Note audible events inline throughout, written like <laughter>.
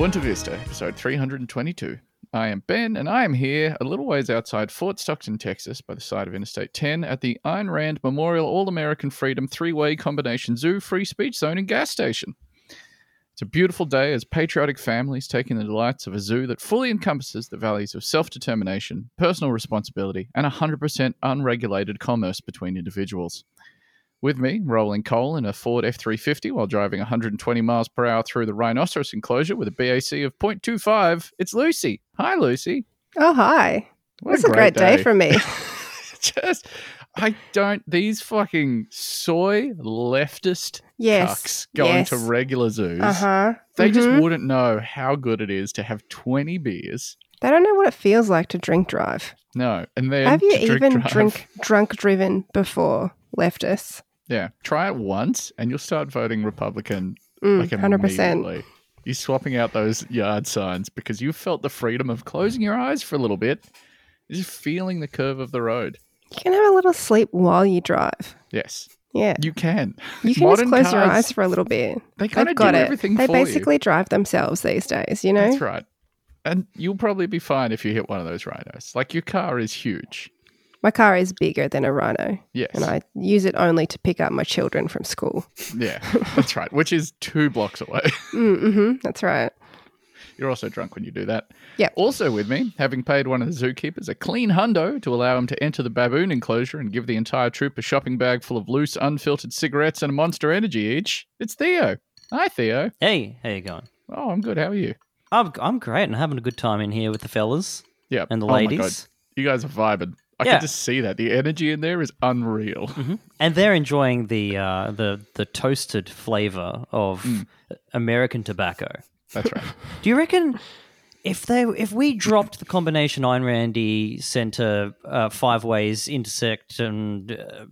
Boonta Vista, episode 322. I am Ben, and I am here a little ways outside Fort Stockton, Texas, by the side of Interstate 10 at the Ayn Rand Memorial All American Freedom Three Way Combination Zoo Free Speech Zone and Gas Station. It's a beautiful day as patriotic families take in the delights of a zoo that fully encompasses the values of self determination, personal responsibility, and 100% unregulated commerce between individuals. With me, rolling coal in a Ford F 350 while driving 120 miles per hour through the rhinoceros enclosure with a BAC of 0.25, it's Lucy. Hi, Lucy. Oh, hi. What It's a great day for me. <laughs> <laughs> Just, I don't, these fucking soy leftist Yes. cucks going yes. to regular zoos. Uh huh. They just wouldn't know how good it is to have 20 beers. They don't know what it feels like to drink drive. No. And then Have you even drive. drink drunk driven before, leftists? Yeah. Try it once and you'll start voting Republican Mm, like 100%. immediately. You're swapping out those yard signs because you felt the freedom of closing your eyes for a little bit, just feeling the curve of the road. You can have a little sleep while you drive. Yes, Yeah. you can. You can Modern just close your eyes for a little bit. They kind They've of do it. everything They for you. basically drive themselves these days, you know? That's right. And you'll probably be fine if you hit one of those rhinos. Like your car is huge. My car is bigger than a rhino, Yes. and I use it only to pick up my children from school. Yeah, that's right. Which is two blocks away. <laughs> Mm-hmm. That's right. You're also drunk when you do that. Yeah. Also with me, having paid one of the zookeepers a clean hundo to allow him to enter the baboon enclosure and give the entire troop a shopping bag full of loose, unfiltered cigarettes and a monster energy each, it's Theo. Hi, Theo. Hey, how you going? Oh, I'm good. How are you? I'm I'm great and having a good time in here with the fellas Yeah. and the Oh my ladies. God. You guys are vibing. I Yeah. can just see that. The energy in there is unreal. and they're enjoying the uh, the the toasted flavor of Mm. American tobacco. That's right. Do you reckon if they if we dropped the combination Ayn Randy Center uh, five ways intersect and uh,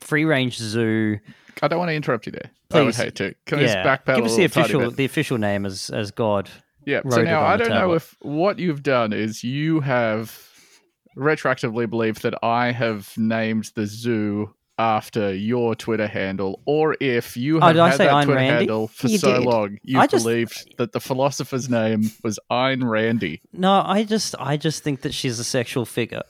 free range zoo? I don't want to interrupt you there. I would hate to. Can I just yeah, backpedal give us the official the official name as as God. Yeah. So now I don't know if what you've done is you have retroactively believe that I have named the zoo after your Twitter handle, or if you Oh, have did I had say that Ayn Twitter Randy? handle for You so did. long, you I just- believed that the philosopher's name was Ayn Randy. No, I just I just think that she's a sexual figure.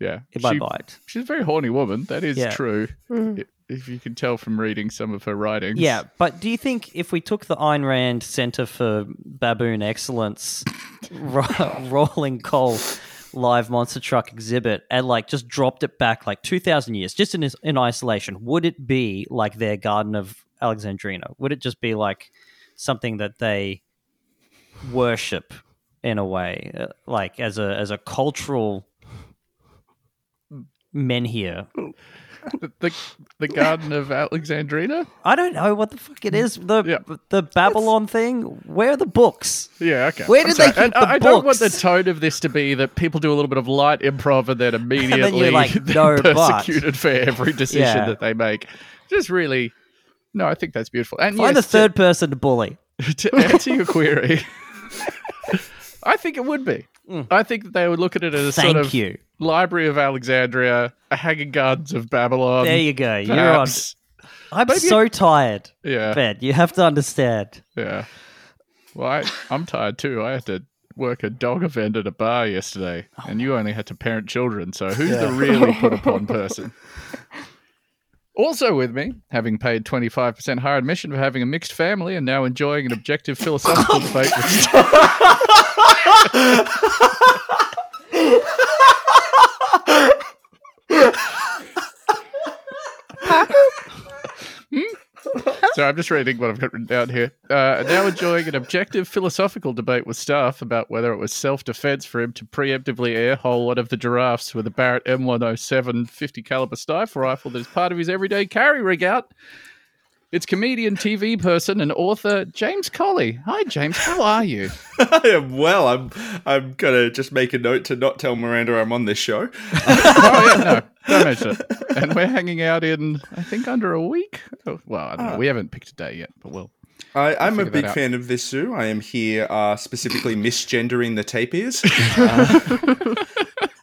Yeah. If She- buy it. She's a very horny woman. That is Yeah. true. Mm. If you can tell from reading some of her writings. Yeah, but do you think if we took the Ayn Rand Center for Baboon Excellence <laughs> ro- rolling coal live monster truck exhibit and like just dropped it back like 2000 years just in in isolation. Would it be like their garden of alexandrina? Would it just be like something that they worship in a way uh, like as a as a cultural menhir The, the, the Garden of Alexandrina? i don't know what the fuck it is the Yeah. the babylon thing where are the books Yeah, okay. Where did they keep And the I, I don't want the books? tone of this to be that people do a little bit of light improv and then <laughs> immediately like, <laughs> they're "No, but." persecuted for every <laughs> decision Yeah. that they make. Just really, no, I think that's beautiful. And Find yes, a third person to bully. to, to answer your query, I think it would be. I think that they would look at it as a Mm. Thank sort of you. Library of Alexandria, a Hanging Gardens of Babylon. There you go. You're on. I'm maybe- so tired, Yeah, Ben. You have to understand. yeah. Well, I, I'm tired too. I had to work a dog event at a bar yesterday, and you only had to parent children. So who's the really <laughs> put upon person? Also with me, having paid 25% higher admission for having a mixed family and now enjoying an objective philosophical <laughs> debate with <laughs> So I'm just reading what I've got written down here. Uh, now enjoying an objective philosophical debate with staff about whether it was self-defense for him to preemptively airhole one of the giraffes with a Barrett M107 50 caliber sniper rifle that is part of his everyday carry rig out. It's comedian, TV person, and author James Colley. Hi, James. How are you? <laughs> I am well. I'm I'm gonna just make a note to not tell Miranda I'm on this show. <laughs> oh yeah, no, don't mention it. And we're hanging out in, I think, under a week. Oh, well, I don't know. We haven't picked a day yet, but we'll. I, I'm a big fan of this zoo. I am here uh, specifically misgendering the tapirs. <laughs>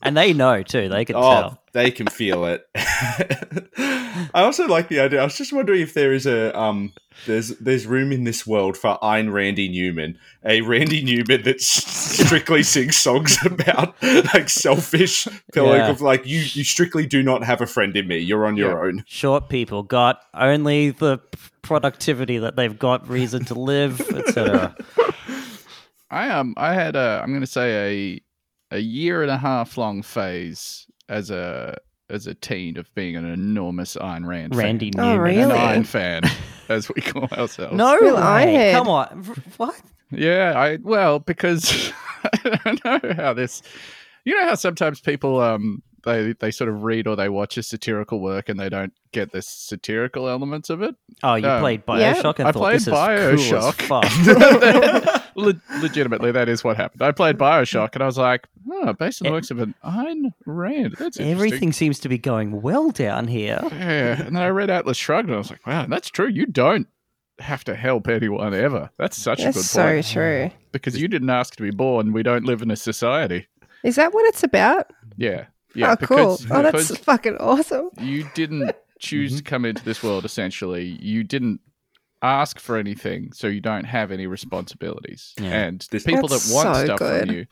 and they know too. They can Oh, tell. they can feel it. <laughs> I also like the idea. I was just wondering if there is a um, there's there's room in this world for Ayn Randy Newman, a Randy Newman that strictly sings songs <laughs> about like selfish, like Yeah. of like you you strictly do not have a friend in me. You're on your own. Short people got only the productivity that they've got reason to live, etc. <laughs> I um I had a I'm going to say a a year and a half long phase as a as a teen of being an enormous Iron Rand Randy fan. Oh, Newman. An really? Ayn fan, <laughs> as we call ourselves. No Real way. ironhead. Come on. What? Yeah, I well because <laughs> I don't know how this. You know how sometimes people um they they sort of read or they watch a satirical work and they don't get the satirical elements of it. Oh, you Um, played yeah. Bioshock and I thought played this is cool as Bioshock. fuck. <laughs> Le- legitimately, that is what happened. I played Bioshock and I was like, oh, based on the works of an Ayn Rand. That's. Everything seems to be going well down here. Yeah, and then I read Atlas Shrugged and I was like, wow, that's true. You don't have to help anyone ever. That's such a good That's so point. true. Because you didn't ask to be born. We don't live in a society. Is that what it's about? Yeah. Yeah. oh, cool. Oh, that's fucking awesome. you didn't <laughs> choose to come into this world, essentially. You didn't ask for anything, so you don't have any responsibilities. Yeah. And This- people That's that want so stuff good. from you.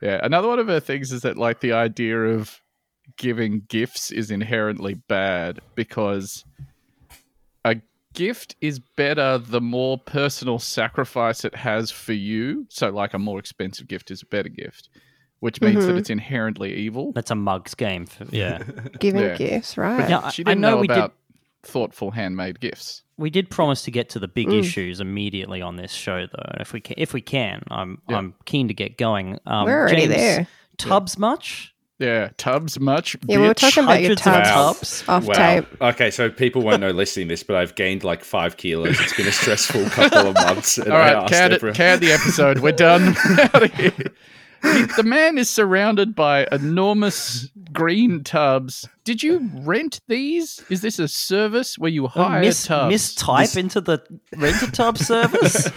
Yeah. Another one of her things is that, like, the idea of giving gifts is inherently bad because a gift is better the more personal sacrifice it has for you. So, like, a more expensive gift is a better gift, which means that Mhm. it's inherently evil. That's a mugs game. For, yeah. Giving Yeah. gifts, right? Yeah, I- She didn't know know, we did- about thoughtful handmade gifts. We did promise to get to the big Mm. issues immediately on this show, though. And if we can, if we can, I'm Yeah. I'm keen to get going. Um, We're already James, there. Tubs much? Yeah, tubs much. Yeah, we were talking about your Hundreds of tubs tubs. off Wow. tape. Okay, so people won't know listening to this, but I've gained like five kilos. It's been a stressful couple of months. and All I asked can, it, everyone- can the episode. We're done. <laughs> We're out of here. He- the man is surrounded by enormous green tubs. Did you rent these? Is this a service where you Oh, hire mis- tubs? mistype This- into the rent a tub service. <laughs>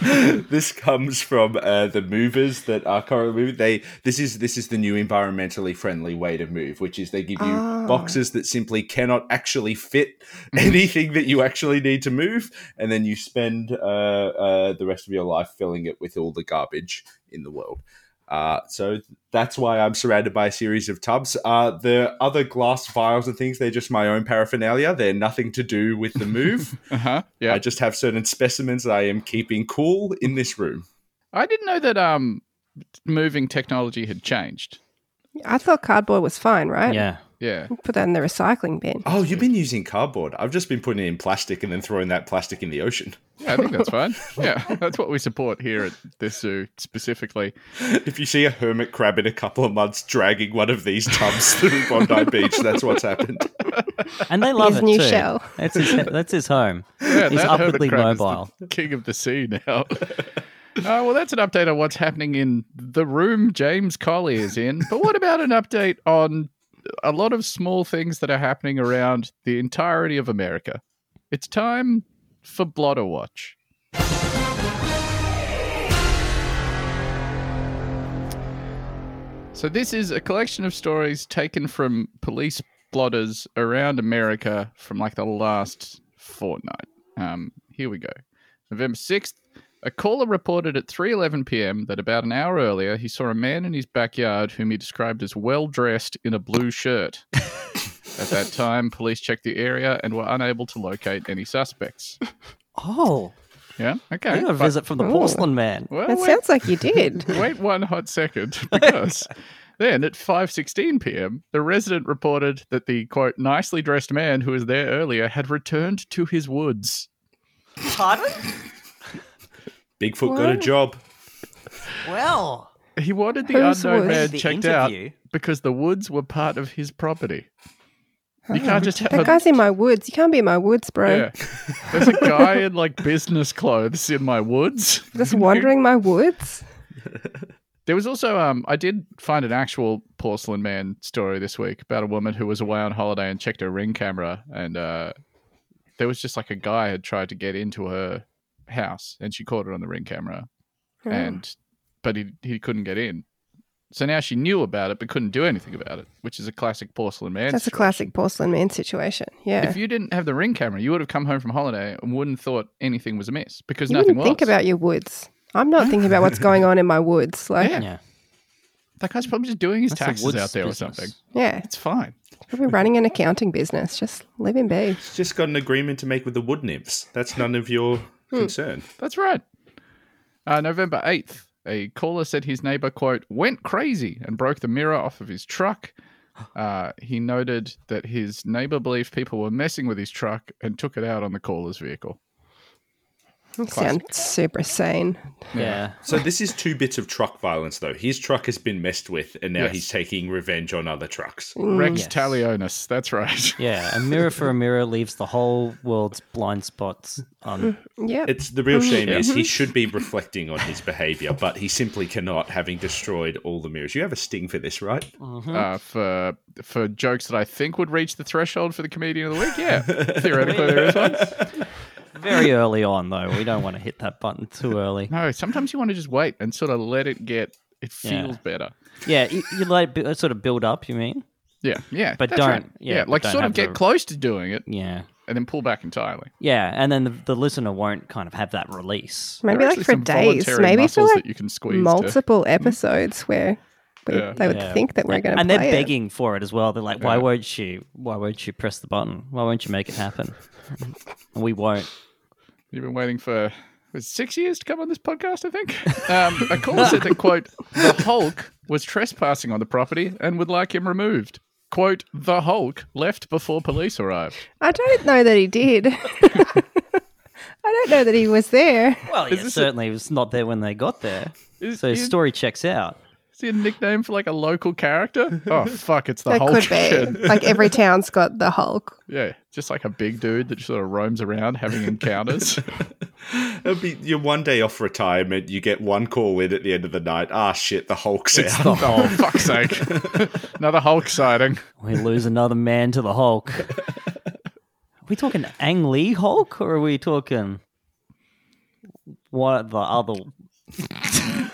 this comes from uh, the movers that are currently moving. They this is this is the new environmentally friendly way to move, which is they give you Ah. boxes that simply cannot actually fit <laughs> anything that you actually need to move, and then you spend uh, uh, the rest of your life filling it with all the garbage in the world. Uh, so that's why I'm surrounded by a series of tubs. Uh, the other glass vials and things, they're just my own paraphernalia. They're nothing to do with the move. <laughs> Uh huh. Yeah. I just have certain specimens that I am keeping cool in this room. I didn't know that um, moving technology had changed. I thought cardboard was fine, right? yeah. Yeah. Put that in the recycling bin. Oh, you've been using cardboard. I've just been putting it in plastic and then throwing that plastic in the ocean. Yeah, I think that's fine. <laughs> Yeah, that's what we support here at this zoo specifically. If you see a hermit crab in a couple of months dragging one of these tubs through Bondi <laughs> Beach, that's what's happened. And they love His it new too. shell. That's his that's his home. Yeah, He's that upwardly hermit crab is the mobile. king of the sea now. <laughs> Uh, well, that's an update on what's happening in the room James Colley is in. But what about an update on a lot of small things that are happening around the entirety of America? It's time for Blotter Watch. So, this is a collection of stories taken from police blotters around America from like the last fortnight. Um, here we go. November 6th, a caller reported at 3:11 p.m. that about an hour earlier he saw a man in his backyard whom he described as well dressed in a blue shirt. <laughs> at that time, police checked the area and were unable to locate any suspects. Oh, Yeah, okay. I got a but- visit from the Ooh. porcelain man. well, That wait, sounds like you did. <laughs> wait one hot second <laughs> because then at 5:16 p.m. the resident reported that the quote nicely dressed man who was there earlier had returned to his woods. Pardon? Bigfoot got a job. Well, He wanted the Whose unknown woods? man the checked out because the woods were part of his property. You can't just have That a, guy's in my woods. You can't be in my woods, bro. yeah. There's a guy in like business clothes in my woods. Just wandering my woods. <laughs> There was also um I did find an actual porcelain man story this week about a woman who was away on holiday and checked her ring camera and uh there was just like a guy had tried to get into her house and she caught it on the ring camera Hmm. and but he he couldn't get in. So now she knew about it but couldn't do anything about it, which is a classic porcelain man. That's a classic porcelain man situation. Yeah. If you didn't have the ring camera, you would have come home from holiday and wouldn't thought anything was amiss because you nothing was. think about your woods. I'm not thinking about what's going on in my woods. <laughs> Like, Yeah. yeah, Yeah. that guy's probably just doing his That's taxes woods out there business. or something. yeah. It's fine. Probably running an accounting business. Just live in be. It's just got an agreement to make with the wood nymphs. That's none of your concern. That's right. Uh, November 8th, a caller said his neighbor, quote, went crazy and broke the mirror off of his truck. <gasps> Uh, he noted that his neighbor believed people were messing with his truck and took it out on the caller's vehicle. You sound super sane. Yeah. So this is two bits of truck violence, though. His truck has been messed with, and now Yes. he's taking revenge on other trucks. Mm. Rex Yes. Talionis. That's right. <laughs> Yeah. A mirror for a mirror leaves the whole world's blind spots on. <laughs> Yep. It's the real shame Yeah. is he mm-hmm. should be reflecting on his behavior, but he simply cannot, having destroyed all the mirrors. You have a sting for this, right? Mm-hmm. Uh, for for jokes that I think would reach the threshold for the comedian of the week. Yeah, theoretically there is one. <laughs> Very early on, though. We don't want to hit that button too early. No, sometimes you want to just wait and sort of let it get. It Yeah. feels better. Yeah. You, you let it bu- uh, sort of build up, you mean? Yeah, yeah, But don't- right. yeah, but like don't sort of get the- close to doing it Yeah. and then pull back entirely. Yeah. And then the, the listener won't kind of have that release. Maybe like for some days. Maybe for like that you can squeeze. to- multiple hmm? episodes where we, Yeah. they would Yeah. think that we're going to and play they're it. begging for it as well. They're like, "Why Yeah. won't you? Why won't you press the button? Why won't you make it happen?" And <laughs> we won't. You've been waiting for was six years to come on this podcast, I think. <laughs> Um, a caller said that quote the Hulk was trespassing on the property and would like him removed. Quote the Hulk left before police arrived. I don't know that he did. <laughs> I don't know that he was there. Well, yeah, this a- certainly it was not there when they got there. Is, So his is, story checks out. Is he a nickname for like a local character? Oh fuck, it's the That Hulk. could be. Like every town's got the Hulk. Yeah, just like a big dude that sort of roams around having encounters. <laughs> It'll be you're one day off retirement. You get one call in at the end of the night. Ah, shit, the Hulk's It's out. the <laughs> oh, fuck's sake. Another Hulk sighting. We lose another man to the Hulk. Are we talking Ang Lee Hulk, or are we talking what the other?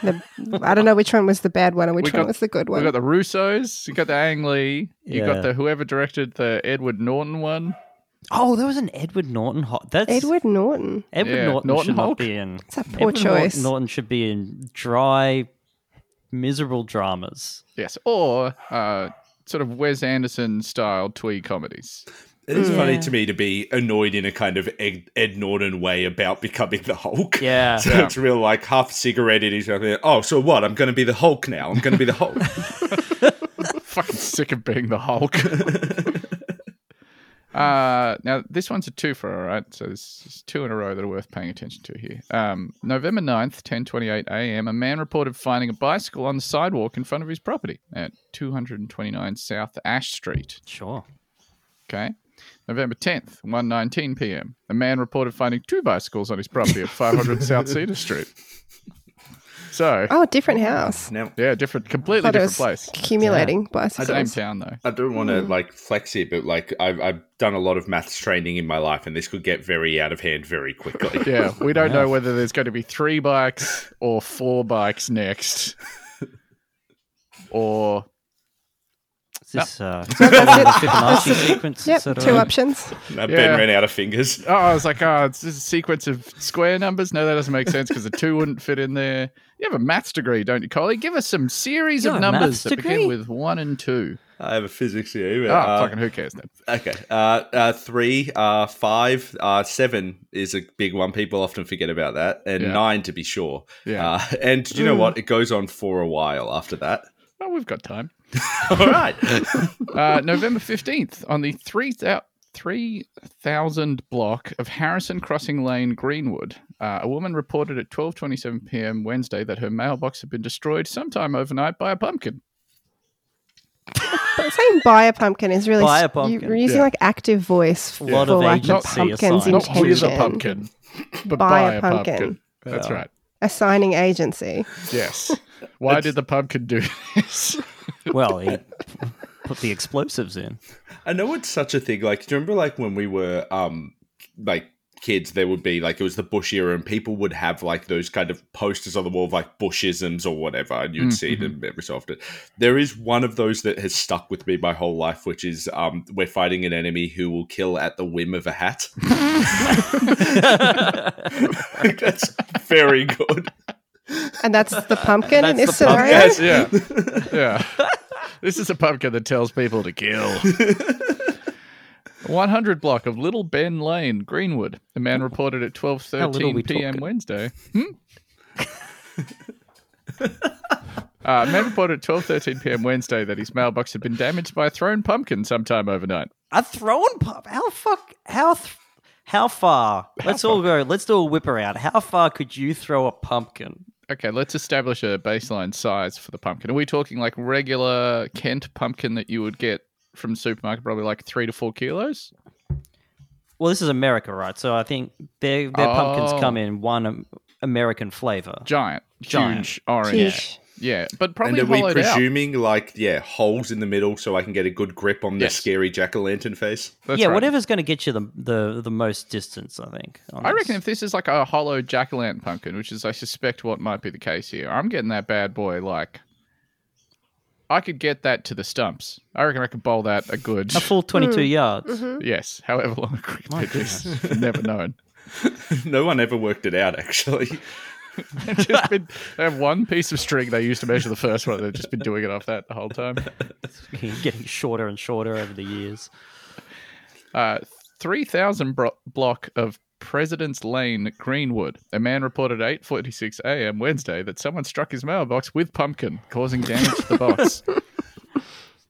The, I don't know which one was the bad one and which We one got- was the good one. We got the Russos, you got the Ang Lee, you Yeah. got the whoever directed the Edward Norton one. Oh, there was an Edward Norton Hulk. That's Edward Norton. Edward Yeah, Norton, Norton should Hulk. not be in. It's a poor Edward choice. Norton, Norton should be in dry, miserable dramas. Yes, or uh, sort of Wes Anderson style twee comedies. It is funny to me to be annoyed in a kind of Ed, Ed Norton way about becoming the Hulk. Yeah. <laughs> So Yeah. it's real like half a cigarette in his mouth. Oh, so what? I'm going to be the Hulk now. I'm going to be the Hulk. <laughs> Fucking sick of being the Hulk. <laughs> uh, now, this one's a twofer, all right? So this is two in a row that are worth paying attention to here. Um, November 9th, 10.28 a.m., a man reported finding a bicycle on the sidewalk in front of his property at 229 South Ash Street. Sure. Okay. November 10th, 1.19 p.m. A man reported finding two bicycles on his property at 500 South <laughs> Cedar Street. So, Oh, different house. now, yeah, different, completely Thought it different was place. accumulating bicycles. Same town, though. I don't want to mm. like flex it, but like I've, I've done a lot of maths training in my life, and this could get very out of hand very quickly. <laughs> Yeah, we don't know whether there's going to be three bikes or four bikes next. <laughs> Or Is this uh, That's it. Fibonacci sequence? Yep, sort of- two options. Now, Yeah. Ben ran out of fingers. oh, I was like, oh, it's just a sequence of square numbers. No, that doesn't make sense because the two wouldn't fit in there. You have a maths degree, don't you, Colley? Give us some series You of have a numbers maths that degree? begin with one and two. I have a physics degree. Oh, uh, fucking who cares then? Okay. Uh, uh, three, uh, five, uh, seven is a big one. People often forget about that. And Yeah. nine, to be sure. Yeah. Uh, and do you know what? It goes on for a while after that. Well, we've got time. <laughs> All right. Uh, November 15th, on the 3000 3000 block of Harrison Crossing Lane, Greenwood, uh, a woman reported at 12:27 p.m. Wednesday that her mailbox had been destroyed sometime overnight by a pumpkin. But saying buy a pumpkin is really Buy a you- pumpkin. You're using Yeah. like active voice A lot for of like the agency pumpkin's assigned. Not intention. with a pumpkin, but Buy by a a pumpkin. pumpkin. That's Yeah. right. Assigning agency. Yes. Why did the pumpkin do <laughs> this? Well, he put the explosives in. I know it's such a thing. Like, do you remember, like, when we were, um, like, kids, there would be like it was the Bush era, and people would have like those kind of posters on the wall of like Bushisms or whatever, and you'd see them every so often. There is one of those that has stuck with me my whole life, which is um, we're fighting an enemy who will kill at the whim of a hat. <laughs> <laughs> That's very good. And that's the pumpkin in That's this the pumpkin. Yes. yeah. <laughs> Yeah. This is a pumpkin that tells people to kill. <laughs> 100 block of Little Ben Lane, Greenwood. A man reported at How little we 12:13 p.m. talking? Wednesday. Hmm? <laughs> uh, a man reported at 12:13 p.m. Wednesday that his mailbox had been damaged by a thrown pumpkin sometime overnight. A thrown pump. How fuck? How? Th- how far? Let's all go. Let's do a whip around. How far could you throw a pumpkin? Okay, let's establish a baseline size for the pumpkin. Are we talking like regular Kent pumpkin that you would get from supermarket, probably like three to four kilos? Well, this is America, right? So I think their their pumpkins Oh. come in one um, American flavor. Giant, Giant. huge, orange. Huge. Yeah, but probably And are we hollowed out. presuming like yeah holes in the middle so I can get a good grip on the Yes. scary jack o' lantern face? That's yeah, right. whatever's going to get you the, the the most distance, I think. on I this. reckon if this is like a hollow jack o' lantern pumpkin, which is I suspect what might be the case here, I'm getting that bad boy like. I could get that to the stumps. I reckon I could bowl that a good a full twenty-two <laughs> hmm. yards. Mm-hmm. yes, however long a cricket My pitch is. Never known. <laughs> no one ever worked it out actually. They've just been, they have one piece of string they used to measure the first one. They've just been doing it off that the whole time. Getting shorter and shorter over the years. Uh, 3,000 bro- block of President's Lane, Greenwood. A man reported at 8.46 a.m. Wednesday that someone struck his mailbox with pumpkin, causing damage to the box. <laughs>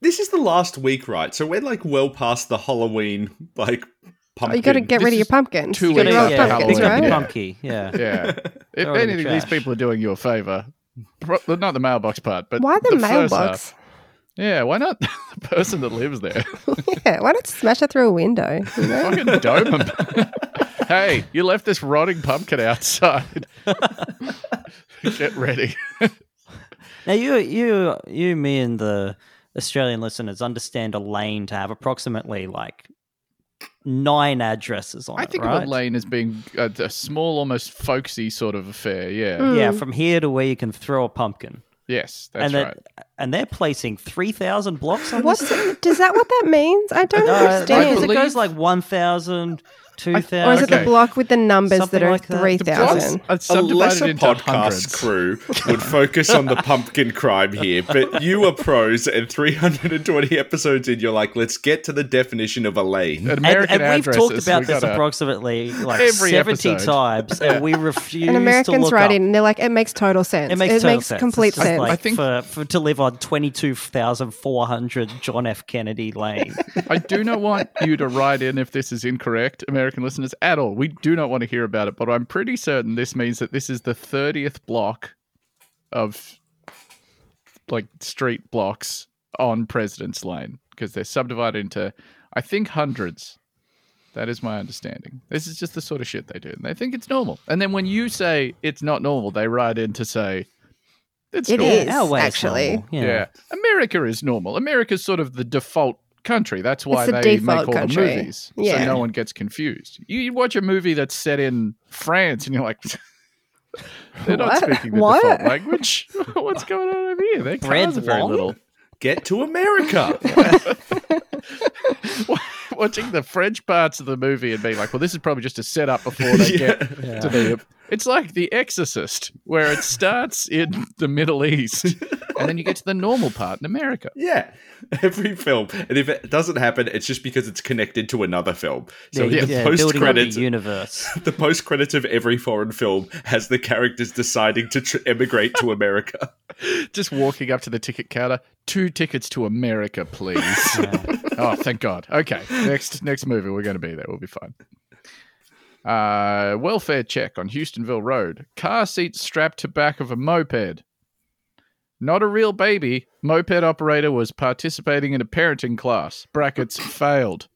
This is the last week, right? So we're like well past the Halloween like Oh, pumpkin. you got to get This rid of your is pumpkins. two You gotta weeks yeah, pumpkins, pick up Halloween. the right? pumpkin. Yeah. Yeah. If Throw it the anything, these people are doing you a favor. Pro- Not the mailbox part, but Why the, first mailbox? half. Yeah, why not <laughs> the person that lives there? <laughs> yeah, why not smash it through a window? You <laughs> know? Fucking dome 'em. hey, you left this rotting pumpkin outside. Get ready. Now you you you me and the Australian listeners understand a lane to have approximately like nine addresses on I it, think right? of a lane as being a, a small, almost folksy sort of affair. Yeah. Mm. Yeah, from here to where you can throw a pumpkin. Yes, that's and right. and they're placing three thousand blocks on What's this. does that what that means? I don't Uh, understand. because it goes like 1,000, 2,000. or is it the block with the numbers Something that are like that. three Blocks thousand? are a lesser podcast hundreds. crew would focus on the pumpkin crime here, but you are pros, and 320 episodes in, you're like, let's get to the definition of a lane. An and, American and we've talked about we this approximately like Every 70 episode. times, and we refuse And Americans look write up. in and they're like, it makes total sense. It makes total sense. complete sense. Like I think- for, for to live on twenty two thousand four hundred John F. Kennedy Lane. I do not want you to write in if this is incorrect, American listeners, at all. We do not want to hear about it, but I'm pretty certain this means that this is the 30th block of like street blocks on President's Lane because they're subdivided into, I think, hundreds. That is my understanding. This is just the sort of shit they do, and they think it's normal. And then when you say it's not normal, they ride in to say it's It normal. is, Our is actually. normal, Yeah. Yeah. America is normal. America's sort of the default country. That's why the they make all country. the movies. So no one gets confused. You, you watch a movie that's set in France and you're like, <laughs> they're not What? speaking the What? default language. <laughs> What's going on over here? Their Bread cars are very long? little. Get to America. <laughs> Watching the French parts of the movie and being like, well, this is probably just a setup before they get Yeah. to the. It's like The Exorcist, where it starts in the Middle East and then you get to the normal part in America. yeah, every film, and if it doesn't happen, it's just because it's connected to another film. So yeah, the yeah, post building up the credits, universe. <laughs> the post credits of every foreign film has the characters deciding to tr- emigrate to America. <laughs> just walking up to the ticket counter. Two tickets to America, please. <laughs> oh, thank God. Okay, next next movie, we're going to be there. We'll be fine. Uh, welfare check on Houstonville Road. Car seat strapped to back of a moped. Not a real baby. Moped operator was participating in a parenting class. Brackets <laughs> failed.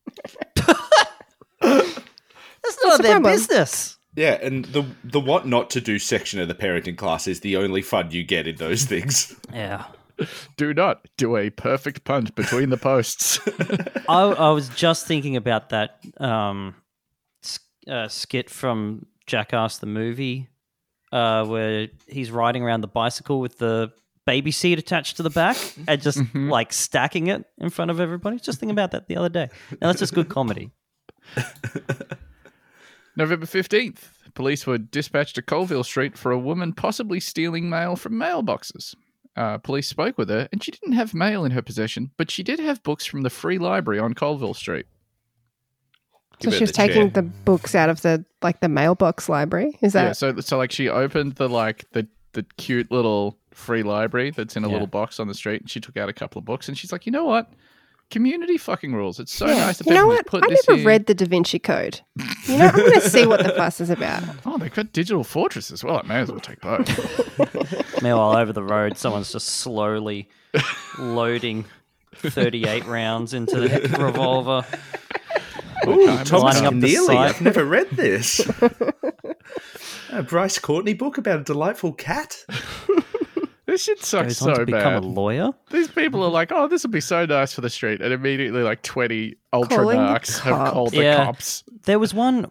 That's not their problem? business. Yeah, and the the what not to do section of the parenting class is the only fun you get in those things. <laughs> Yeah. Do not do a perfect punt between the posts. <laughs> I, I was just thinking about that um, s- uh, skit from Jackass the movie, uh, where he's riding around the bicycle with the baby seat attached to the back <laughs> and just Mhm. like stacking it in front of everybody. Just thinking about that the other day. Now that's just good comedy. <laughs> November 15th, police were dispatched to Colville Street for a woman possibly stealing mail from mailboxes. Uh, police spoke with her, and she didn't have mail in her possession, but she did have books from the free library on Colville Street. So she was the chair. taking the books out of the like the mailbox library. Is yeah, that so so like she opened the like the the cute little free library that's in a Yeah. little box on the street, and she took out a couple of books, and she's like, you know what? Community fucking rules. It's so Yeah. nice that You know people what? put I this never here. read the Da Vinci Code. You know, I'm going to see what the fuss is about. <laughs> Oh, they've got digital fortress as well. I may as well take both. <laughs> Meanwhile, over the road, someone's just slowly loading 38 rounds into the <laughs> revolver. Ooh, Time Thomas lining up the Keneally. site. I've never read this. <laughs> a Bryce Courtenay book about a delightful cat. <laughs> this shit sucks Goes on so to become a lawyer. These people are like, oh, this will be so nice for the street. And immediately, like 20 ultra Calling the narcs have cops. called the Yeah. cops. There was one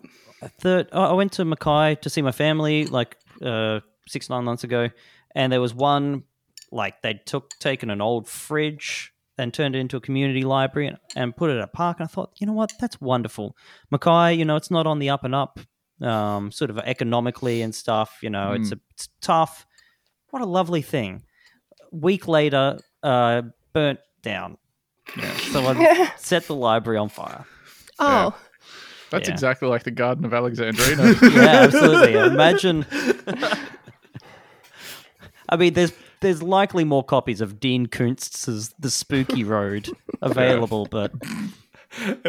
that oh, I went to Mackay to see my family like uh, six nine months ago, and there was one like they took taken an old fridge and turned it into a community library and, and put it at a park. And I thought, you know what, that's wonderful. Mackay, you know, it's not on the up and up, um, sort of economically and stuff. You know, it's a, it's tough. What a lovely thing. week later, uh, burnt down. Someone <laughs> set the library on fire. Oh, That's Yeah. exactly like the Garden of Alexandrina. <laughs> yeah, absolutely. Imagine. <laughs> I mean, there's there's likely more copies of Dean Koontz's The Spooky <laughs> Road available, but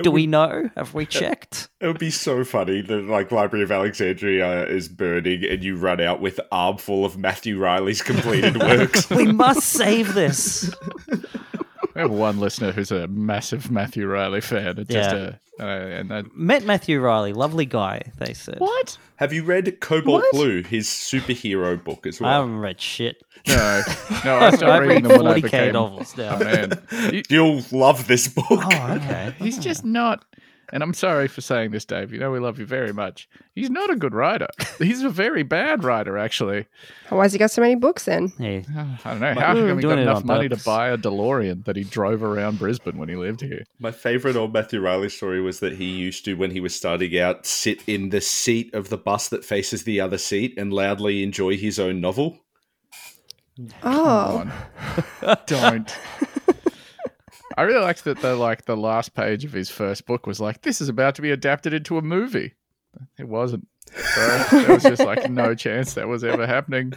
do we know? Have we checked? It would be so funny that like Library of Alexandria is burning and you run out with armful of Matthew Reilly's completed <laughs> works. We must save this. <laughs> we have one listener who's a massive Matthew Reilly fan. It's just Yeah. a, uh, and that, Met Matthew Reilly, lovely guy. They said. what? Have you read Cobalt What? Blue, his superhero book as well? I well? haven't read shit. No, no. I <laughs> I've started read reading them when I 40k became. novels now. Oh, man, <laughs> He- You'll love this book. Oh, okay. he's just not. And I'm sorry for saying this, Dave. You know we love you very much. He's not a good writer. He's a very bad writer, actually. why has he got so many books then? Yeah. <sighs> I don't know how come he Doing got enough on money to buy a DeLorean that he drove around Brisbane when he lived here. My favorite old Matthew Reilly story was that he used to, when he was starting out, sit in the seat of the bus that faces the other seat and loudly enjoy his own novel. Oh, on. <laughs> Don't. <laughs> I really liked that the like the last page of his first book was like, "This is about to be adapted into a movie." It wasn't. So there was just like no chance that was ever happening.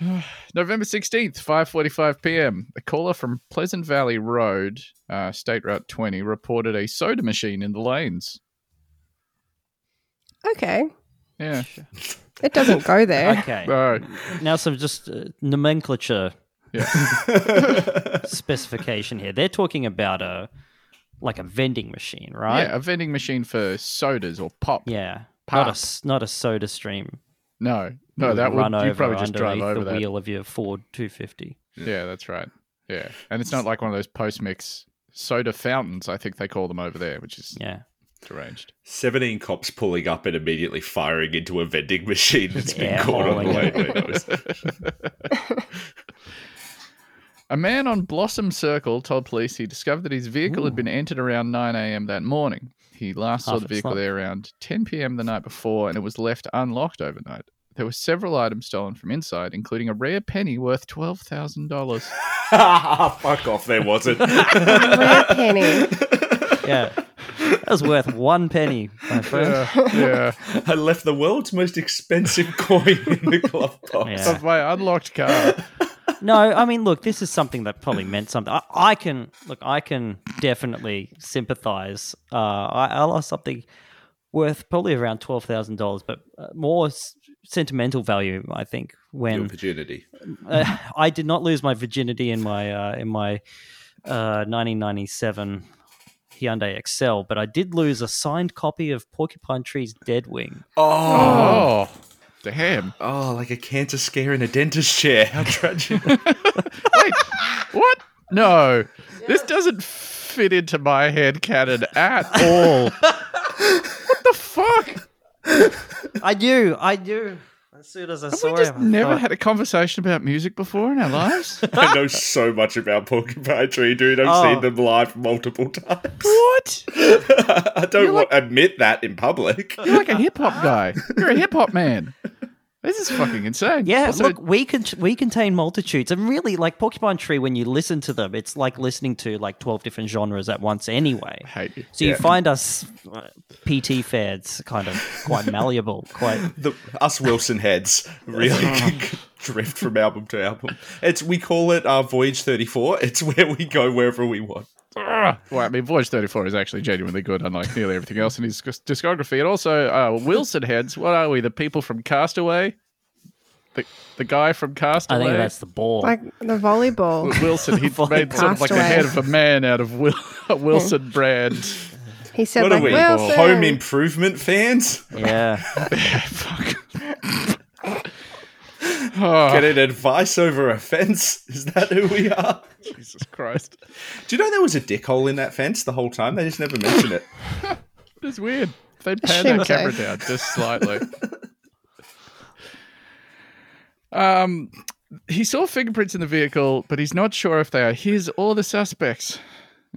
<sighs> November sixteenth, five forty-five p.m. A caller from Pleasant Valley Road, uh, State Route twenty, reported a soda machine in the lanes. okay. Yeah. It doesn't go there. Okay. Now some just uh, nomenclature yeah. <laughs> specification here. They're talking about a like a vending machine, right? Yeah, a vending machine for sodas or pop. Yeah. Pop. Not a s- not a soda stream. No, no, You that would run you over probably just drive over the that. wheel of your Ford 250. Yeah, that's right. Yeah, and it's not like one of those post mix soda fountains. I think they call them over there, which is Yeah. deranged. 17 cops pulling up and immediately firing into a vending machine that's been air caught on the hauling way. <laughs> <laughs> it. They noticed. A man on Blossom Circle told police he discovered that his vehicle had been entered around 9 a.m. that morning. He last saw the vehicle not. there around 10 p.m. the night before, and it was left unlocked overnight. There were several items stolen from inside, including a rare penny worth twelve thousand dollars. <laughs> Fuck off, there wasn't. <laughs> Rare penny. <laughs> Yeah. that was worth one penny, my friend. yeah, I left the world's most expensive coin in the glove box. Yeah. of my unlocked car. No, I mean, look, this is something that probably meant something. I, I can look, I can definitely sympathize. Uh, I, I lost something worth probably around twelve thousand dollars, but uh, more s- sentimental value, I think. Your When virginity. uh, <laughs> I did not lose my virginity in my uh, in my uh, 1997 Hyundai Excel, but I did lose a signed copy of Porcupine Tree's Deadwing. Oh. Oh, damn! Oh, like a cancer scare in a dentist chair. How <laughs> tragic. Wait, what? No, this doesn't fit into my head canon at all. What the fuck? I knew, I knew. As soon as I Have saw we just him, never thought- had a conversation about music before in our lives? <laughs> I know so much about Porcupine Tree, dude. I've Oh. seen them live multiple times. what? <laughs> I don't You're want to admit that in public. You're like a hip hop guy. You're a hip hop man. This is fucking insane. Yeah, Also, look, we can we contain multitudes, and really, like Porcupine Tree, when you listen to them, it's like listening to like twelve different genres at once. Anyway, I hate you. so you find us uh, PT fans kind of quite malleable, quite <laughs> The, us Wilson heads really <laughs> drift from album to album. It's we call it our Voyage Thirty Four. It's where we go wherever we want. Ugh. <laughs> Well, I mean, Voyage 34 is actually genuinely good, unlike nearly everything else in his discography. And also, uh, Wilson heads. What are we? The people from Castaway? The, the guy from Castaway? I Castaway? think that's the ball. Like the volleyball. Wilson, he <laughs> Volleyball. made sort of like a head of a man out of Wil- <laughs> a Wilson brand. He said What like are we? Wilson. Home improvement fans? yeah, Fuck. Oh, Getting advice over a fence? Is that who we are? Jesus Christ. Do you know there was a dick hole in that fence the whole time? They just never mentioned it. <laughs> It's weird. They pan Assume that so. camera down just slightly. <laughs> um, he saw fingerprints in the vehicle, but he's not sure if they are his or the suspects.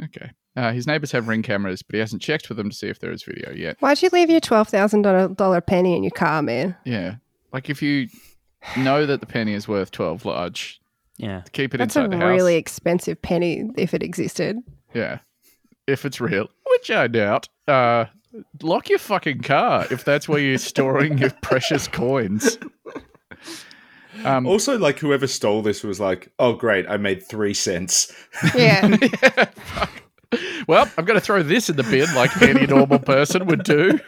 Okay. Uh, his neighbors have ring cameras, but he hasn't checked with them to see if there is video yet. Why'd you leave your twelve thousand dollar penny in your car, man? Yeah. Like if you know that the penny is worth 12 large, yeah. keep it That's a inside the house. really expensive penny if it existed. Yeah. If it's real, which I doubt. Uh, lock your fucking car if that's where you're storing your <laughs> precious coins. Um, Also, like whoever stole this was like, "Oh, great! I made three cents." Yeah. <laughs> <laughs> well, I'm going to throw this in the bin like any normal person would do.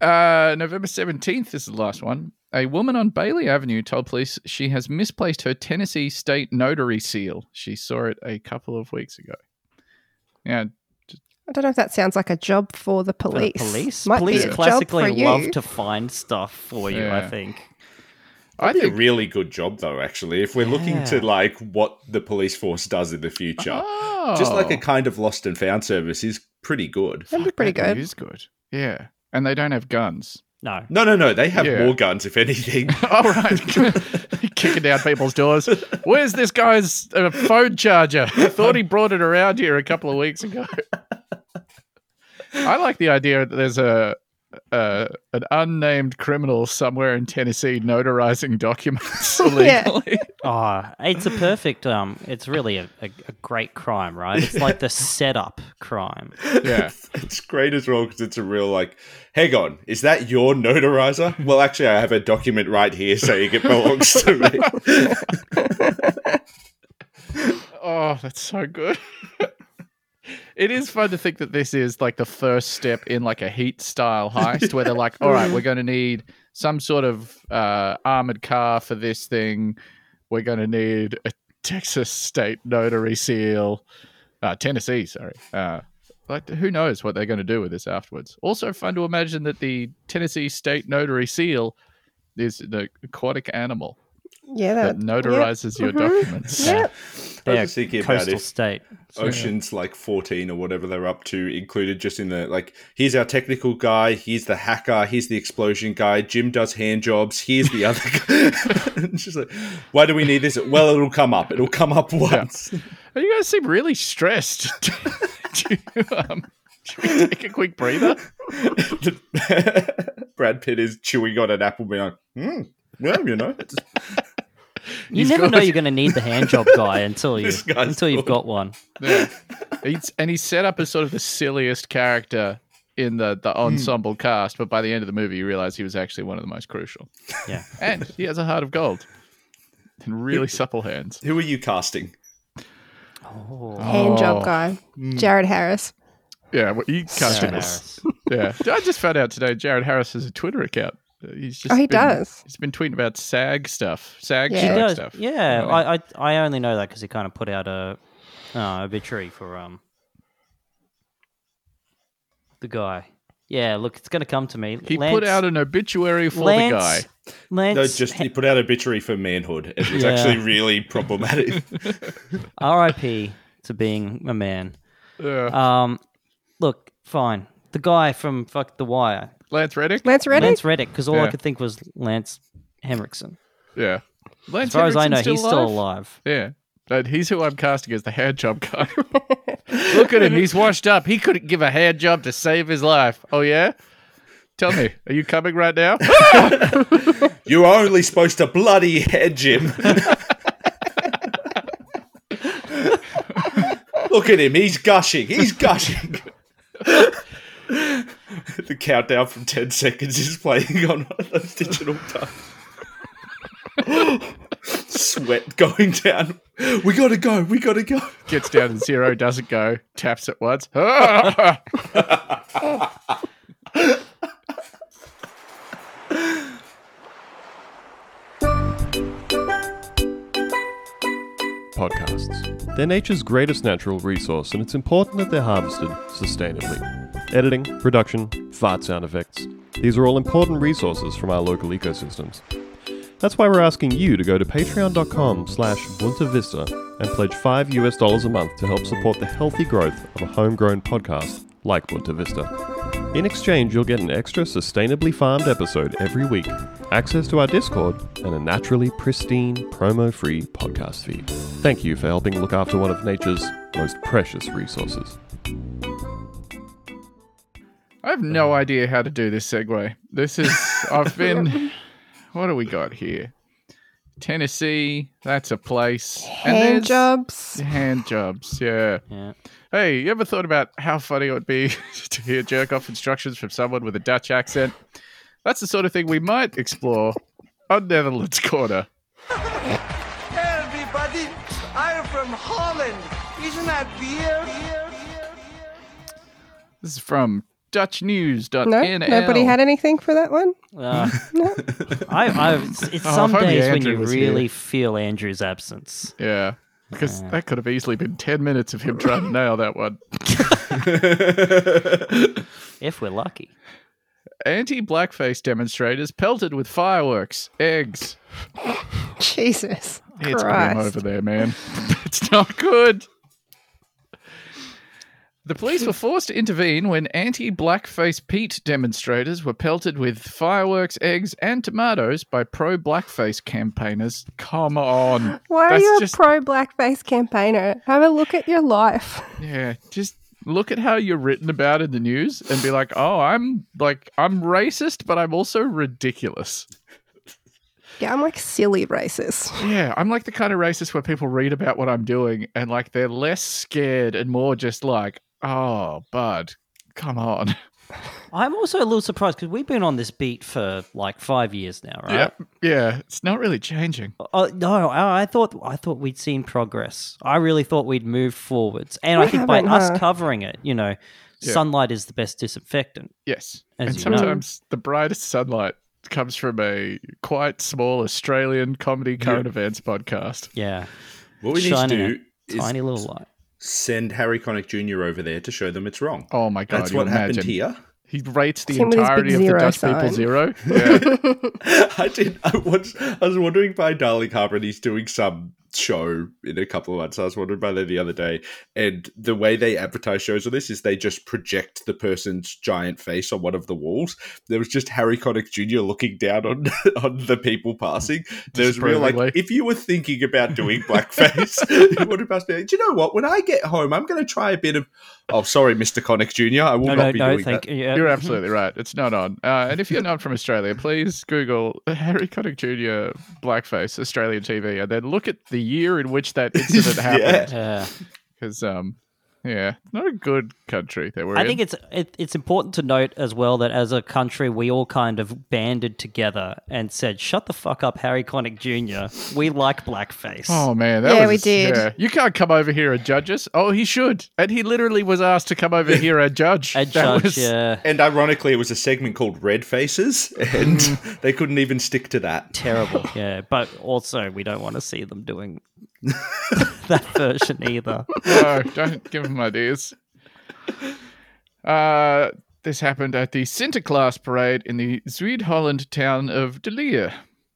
Uh, November 17th is the last one. A woman on Bailey Avenue told police she has misplaced her Tennessee state notary seal. She saw it a couple of weeks ago. Yeah, I don't know if that sounds like a job for the For the police. police, Might police be a job classically for you. love to find stuff for you. I think. I That'd be think a really good job, though. Actually, if we're looking to like what the police force does in the future, Oh. just like a kind of lost and found service is pretty good. That'd be pretty good. It is good. Yeah, and they don't have guns. No, No, no, no. They have Yeah. more guns, if anything. <laughs> All right, <laughs> kicking down people's doors. Where's this guy's uh, phone charger? I thought he brought it around here a couple of weeks ago. <laughs> I like the idea that there's a, a an unnamed criminal somewhere in Tennessee notarizing documents <laughs> <laughs> Yeah. illegally. Oh, it's a perfect. Um, it's really a, a, a great crime, right? It's like the <laughs> setup crime. yeah. it's great as well because it's a real like. Hang on, is that your notarizer? Well, actually, I have a document right here saying it belongs to me. Oh, that's so good. It is fun to think that this is like the first step in like a heat style heist where they're like, all right, we're going to need some sort of uh, armored car for this thing. We're going to need a Texas state notary seal. Uh, Tennessee, sorry. Uh, like, who knows what they're going to do with this afterwards? Also, fun to imagine that the Tennessee state notary seal is the aquatic animal Yeah, that that, notarizes your Mhm. documents. Yep. I was They're thinking about coastal if state. Oceans like 14 or whatever they're up to included just in the like here's our technical guy, here's the hacker, here's the explosion guy, Jim does hand jobs, here's the other <laughs> guy. <laughs> just like why do we need this? Well, it'll come up. It'll come up once. Oh, You guys seem really stressed. <laughs> Do you, um, should we take a quick breather? Brad Pitt is chewing on an apple being like, hmm, well, you know, it's- You He's never got- know you're going to need the hand job guy <laughs> until you This guy's until you've good. got one. Yeah. He's, and he's set up as sort of the silliest character in the, the ensemble cast, but by the end of the movie, you realize he was actually one of the most crucial. Yeah. And he has a heart of gold and really supple hands. who are you casting? Oh, Hand Oh. job guy. Hmm. Jared Harris. Yeah, well, you can't Sarah this. Harris. Yeah. I just found out today Jared Harris has a Twitter account. Uh, He's just Oh, he been- does. He's been tweeting about SAG stuff, SAG Yeah. Strike does. stuff. Yeah, I, I I only know that because he kind of put out a uh, obituary for um the guy. Yeah, look, it's going to come to me. He Lance, put out an obituary for Lance, the guy. Lance, No, just he put out a obituary for manhood. It was Yeah. actually really problematic. <laughs> R.I.P. to being a man. Yeah. Um, look, Fine. The guy from fuck The Wire, Lance Reddick. Lance Reddick? Lance Reddick, because all I Yeah. could think was Lance Henriksen. Yeah. Lance As far as I know, Henriksen's he's still alive. Yeah. And he's who I'm casting as the hand job guy. <laughs> Look at him. He's washed up. He couldn't give a hand job to save his life. Oh, yeah? Tell me, are you coming right now? <laughs> You're only supposed to bloody hedge him. <laughs> Look at him. He's gushing. He's gushing. The countdown from 10 seconds is playing on one of those digital times. Sweat going down. We gotta go. We gotta go. Gets down to zero, doesn't go, taps it once. <laughs> Podcasts. They're nature's greatest natural resource, and it's important that they're harvested sustainably. Editing, production, fart sound effects. These are all important resources from our local ecosystems. That's why we're asking you to go to patreon.com slash Vista and pledge 5 US dollars a month to help support the healthy growth of a homegrown podcast like Boonta Vista. In exchange, you'll get an extra sustainably farmed episode every week, access to our Discord, and a naturally pristine, promo free podcast feed. Thank you for helping look after one of nature's most precious resources. I have no uh-huh. idea how to do this segue. This is, I've been, <laughs> what do we got here? Tennessee, that's a place. Hand there's- jobs. Hand jobs, yeah. Yeah. Hey, you ever thought about how funny it would be <laughs> to hear jerk off instructions from someone with a Dutch accent? That's the sort of thing we might explore on Netherlands Corner. Hey everybody, I'm from Holland. Isn't that beer? This is from DutchNews.nl. No, nobody had anything for that one. Uh, <laughs> I, I, it's it's Oh, some days when Andrew you really here. feel Andrew's absence. Yeah, because that could have easily been 10 minutes of him trying to nail that one. <laughs> If we're lucky. Anti blackface demonstrators pelted with fireworks, eggs. <laughs> Jesus It's Christ. grim over there, man. it's not good. The police were forced to intervene when anti blackface Pete demonstrators were pelted with fireworks, eggs, and tomatoes by pro blackface campaigners. Come on. Why are That's you a just- pro blackface campaigner? Have a look at your life. <laughs> Yeah, just look at how you're written about in the news and be like, oh, I'm like, I'm racist, but I'm also ridiculous. Yeah, I'm like silly racist. <laughs> Yeah, I'm like the kind of racist where people read about what I'm doing and like they're less scared and more just like, oh, bud, come on. <laughs> I'm also a little surprised because we've been on this beat for like five years now, right? Yeah, yeah, it's not really changing. Oh no, I, I thought I thought we'd seen progress. I really thought we'd move forwards, and We I think by haven't, us huh? covering it, you know, Yeah. sunlight is the best disinfectant. Yes, As and you know. sometimes the brightest sunlight comes from a quite small Australian comedy current events podcast. Yeah, What we need to Shining do a is tiny little light. Send Harry Connick Jr. over there to show them it's wrong. Oh my god, That's you what happened imagine. here. He rates the It's him with his big entirety of the zero Dutch people zero. Yeah. <laughs> <laughs> I did. I was, I was wondering by Darling Harbour, and he's doing some show in a couple of months. I was wondering by that the other day, and the way they advertise shows on this is they just project the person's giant face on one of the walls. There was just Harry Connick Jr. looking down on <laughs> on the people passing. There's real like, if you were thinking about doing blackface, you would have passed me. Do you know what? When I get home, I'm going to try a bit of. Oh, sorry, Mr. Connick Jr. I will No, not no, be no, doing thank that. you. Yeah. You're absolutely right. It's not on. Uh, and if you're not from Australia, please Google Harry Connick Jr. blackface Australian TV, and then look at the year in which that incident <laughs> Yeah. happened. Yeah. Because, um, yeah, not a good country that we're I in. think it's it, it's important to note as well that as a country we all kind of banded together and said, "Shut the fuck up, Harry Connick Jr. We like blackface." Oh man, that Yeah, was, we did. yeah. You can't come over here and judge us. Oh, he should, and he literally was asked to come over here and judge. a That judge, was- yeah, And ironically, it was a segment called Red Faces, and mm. they couldn't even stick to that. terrible, yeah. But also, we don't want to see them doing <laughs> that version either. No, don't give him ideas. Uh, this happened at the Sinterklaas parade in the Zuid-Holland town of De Lier.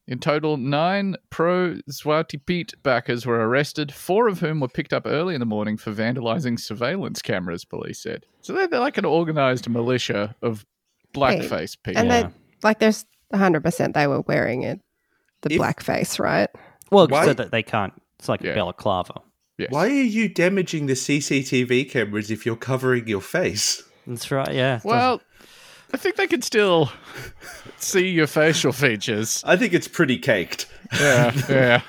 In total, nine pro Zwarte Piet backers were arrested, four of whom were picked up early in the morning for vandalizing surveillance cameras, police said. So they're, they're like an organized militia of blackface people. And Yeah. they like there's 100% they were wearing it the If- blackface, right? Well, Why- so that they can't. It's like Yeah. a balaclava. Yes. Why are you damaging the CCTV cameras if you're covering your face? That's right. Yeah. Well, I think they can still <laughs> see your facial features. I think it's pretty caked. Yeah, <laughs> yeah.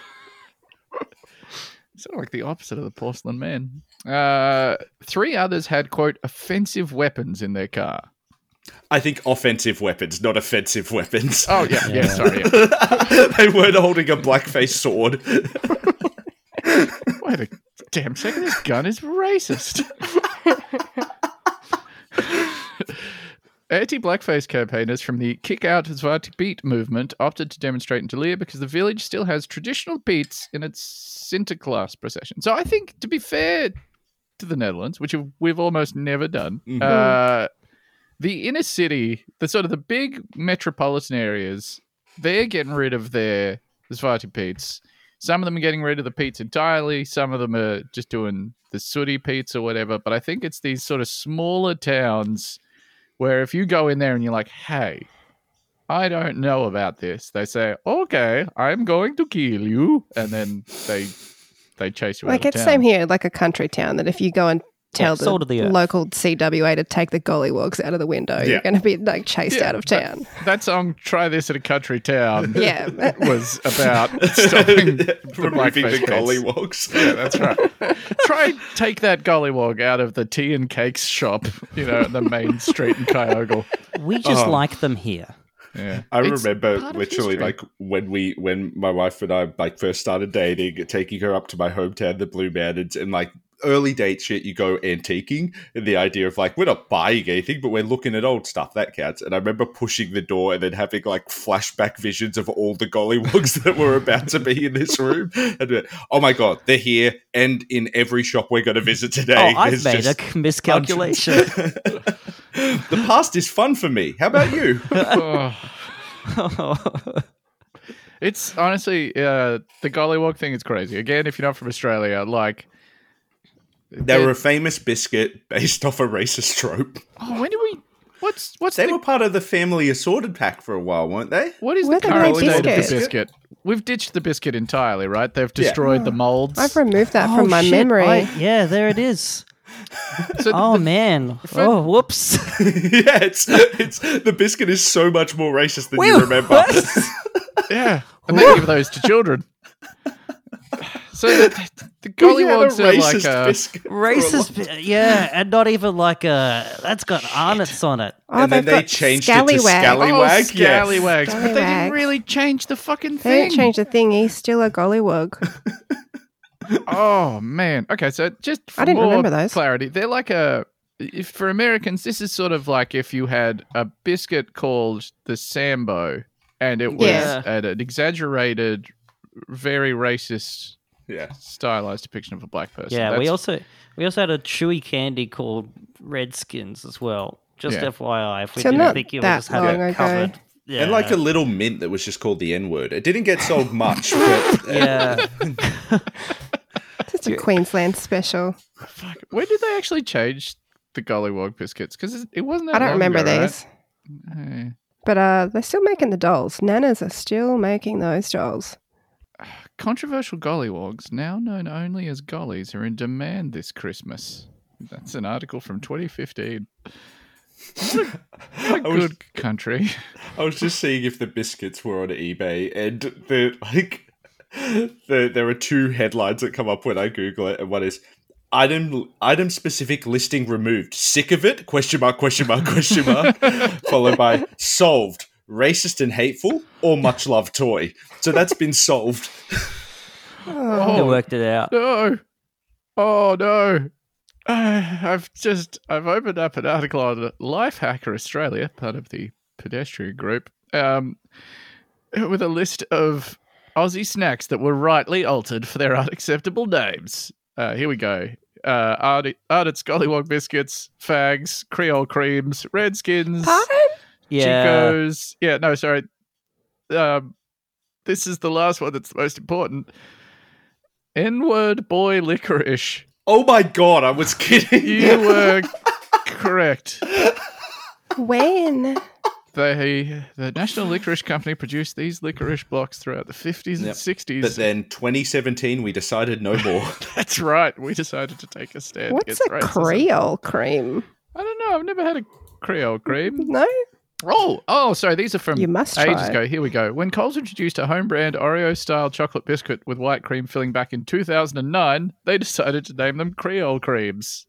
Sort of like the opposite of the porcelain man. Uh, three others had, quote, offensive weapons in their car. I think offensive weapons, not offensive weapons. Oh, yeah, yeah, Yeah. sorry. Yeah. <laughs> they weren't holding a blackface sword. Wait <laughs> a damn second, this gun is racist. Anti blackface campaigners from the Kick Out Zwarte Piet movement opted to demonstrate in De Lier because the village still has traditional Piets in its Sinterklaas procession. So I think, to be fair to the Netherlands, which we've almost never done, uh, the inner city, the sort of the big metropolitan areas, they're getting rid of their Zwarte Piets. Some of them are getting rid of the Pete's entirely. Some of them are just doing the sooty or whatever. But I think it's these sort of smaller towns where if you go in there and you're like, hey, I don't know about this, they say, okay, I'm going to kill you. And then they they chase you Like out of it's town. same here, like a country town that if you go and tell Yeah, salt the, of the earth. local CWA to take the gollywogs out of the window, Yeah. you're going to be like chased Yeah, out of town. That song, Try This at a Country Town, <laughs> Yeah. was about stopping <laughs> the Removing blackface the gollywogs. Yeah, that's right. Try take that gollywog out of the tea and cakes shop, you know, the main street in Kyogle. we just Oh. like them here. Yeah. I It's remember literally like when we when my wife and I like first started dating, taking her up to my hometown, the Blue Mountains, and like early date shit, you go antiquing, and the idea of like we're not buying anything, but we're looking at old stuff that counts. And I remember pushing the door and then having like flashback visions of all the gollywogs <laughs> that were about to be in this room, and went, oh my god, they're here, and in every shop we're going to visit today. Oh, I've made just a miscalculation. <laughs> the past is fun for me. How about you? <laughs> Oh. It's honestly uh, the gollywog thing is crazy. Again, if you're not from Australia, like They were a famous biscuit <laughs> based off a racist trope. oh, when do we? What's what's They the, were part of the family assorted pack for a while, weren't they? what is Where the did current they state of the biscuit? biscuit? We've ditched the biscuit entirely, right? They've destroyed the oh. molds. I've removed that Oh, from my shit, memory. I- yeah, there it is. <laughs> so Oh the- man. fir- Oh, whoops. <laughs> yeah, it's it's the biscuit is so much more racist than you remember. yeah, and they give those to children. So the, the We had a gollywogs are like racist a, biscuit. for a long- Racist, bi- yeah, and not even like a. That's got Arnott's on it. Oh, and then they've they got changed it to Scallywag. Oh, Scallywag, yeah. but they didn't really change the fucking They thing. didn't change the thing. He's still a gollywog. <laughs> Oh man. Okay, so just for I didn't more remember those. clarity, they're like a. If for Americans, this is sort of like if you had a biscuit called the Sambo, and it was Yeah. at an exaggerated, very racist, Yeah. stylized depiction of a black person. Yeah, we also we also had a chewy candy called Redskins as well. Just Yeah. FYI, if we So didn't not think you that just had it ago. covered. Yeah. And like a little mint that was just called the N word. It didn't get sold much, but <laughs> yeah. <laughs> Just a Queensland special. Fuck. When did they actually change the Gollywog biscuits? Because it wasn't. That I don't long remember ago, right? these. Eh. But uh, they're still making the dolls. Nanas are still making those dolls. Controversial gollywogs, now known only as gollies, are in demand this Christmas. That's an article from 2015. What a, <laughs> I was- good country. I was just seeing if the biscuits were on eBay, and the like, the, there are two headlines that come up when I Google it, and one is item item specific listing removed. Sick of it? Question mark? Question mark? Question mark? <laughs> Followed by solved. Racist and hateful, or much loved toy. So that's been solved. They Oh, worked it out. no. Oh, no. Uh, <sighs> I've just I've opened up an article on Lifehacker Australia, part of the pedestrian group, um, with a list of Aussie snacks that were rightly altered for their <laughs> unacceptable names. Uh, here we go. Uh, Ard- Arnott's Gollywog biscuits, fags, Creole creams, Redskins, Pardon? Yeah. Chico's. Yeah, no, sorry. Um, this is the last one that's the most important. N-word boy licorice. Oh my god, I was kidding. You <laughs> were correct. When? They, the National Licorice Company produced these licorice blocks throughout the 50s and 60s. but then 2017, we decided no more. <laughs> That's right. We decided to take a stand What's a. Creole cream? I don't know. I've never had a Creole cream. No? Oh, oh, sorry. These are from You must ages try. ago. Here we go. When Coles introduced a home brand Oreo style chocolate biscuit with white cream filling back in 2009, they decided to name them Creole creams.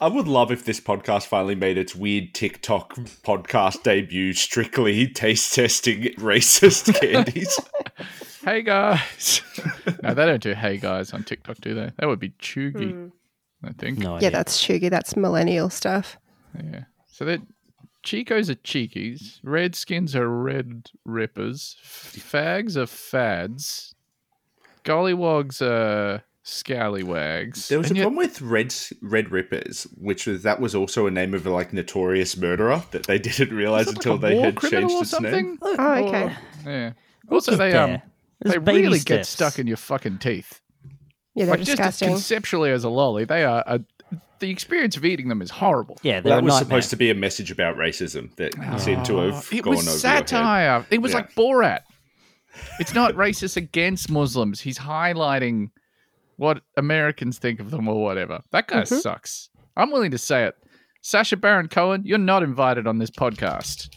I would love if this podcast finally made its weird TikTok podcast debut, strictly taste testing racist <laughs> candies. Hey guys. <laughs> no, they don't do hey guys on TikTok, do they? That would be chuggy, hmm. I think. No Yeah, idea. that's chuggy. That's millennial stuff. Yeah. So that Chicos are cheekies, Redskins are red rippers, fags are fads, gollywogs are scallywags. There was and a yet- problem with Red Red Rippers, which was that was also a name of a like notorious murderer that they <laughs> didn't realize until like they had criminal changed or its something? name. Oh, okay. Or- yeah. Also, they um There's they baby really get stuck in your fucking teeth. Yeah, they're like just as disgusting. conceptually as a lolly, they are. A, the experience of eating them is horrible. Yeah, Well, that was nightmare. supposed to be a message about racism that seemed to have it gone was over your head. satire. It was Yeah. like Borat. It's not racist against Muslims. He's highlighting what Americans think of them or whatever. That guy Mm-hmm. sucks. I'm willing to say it. Sacha Baron Cohen, you're not invited on this podcast.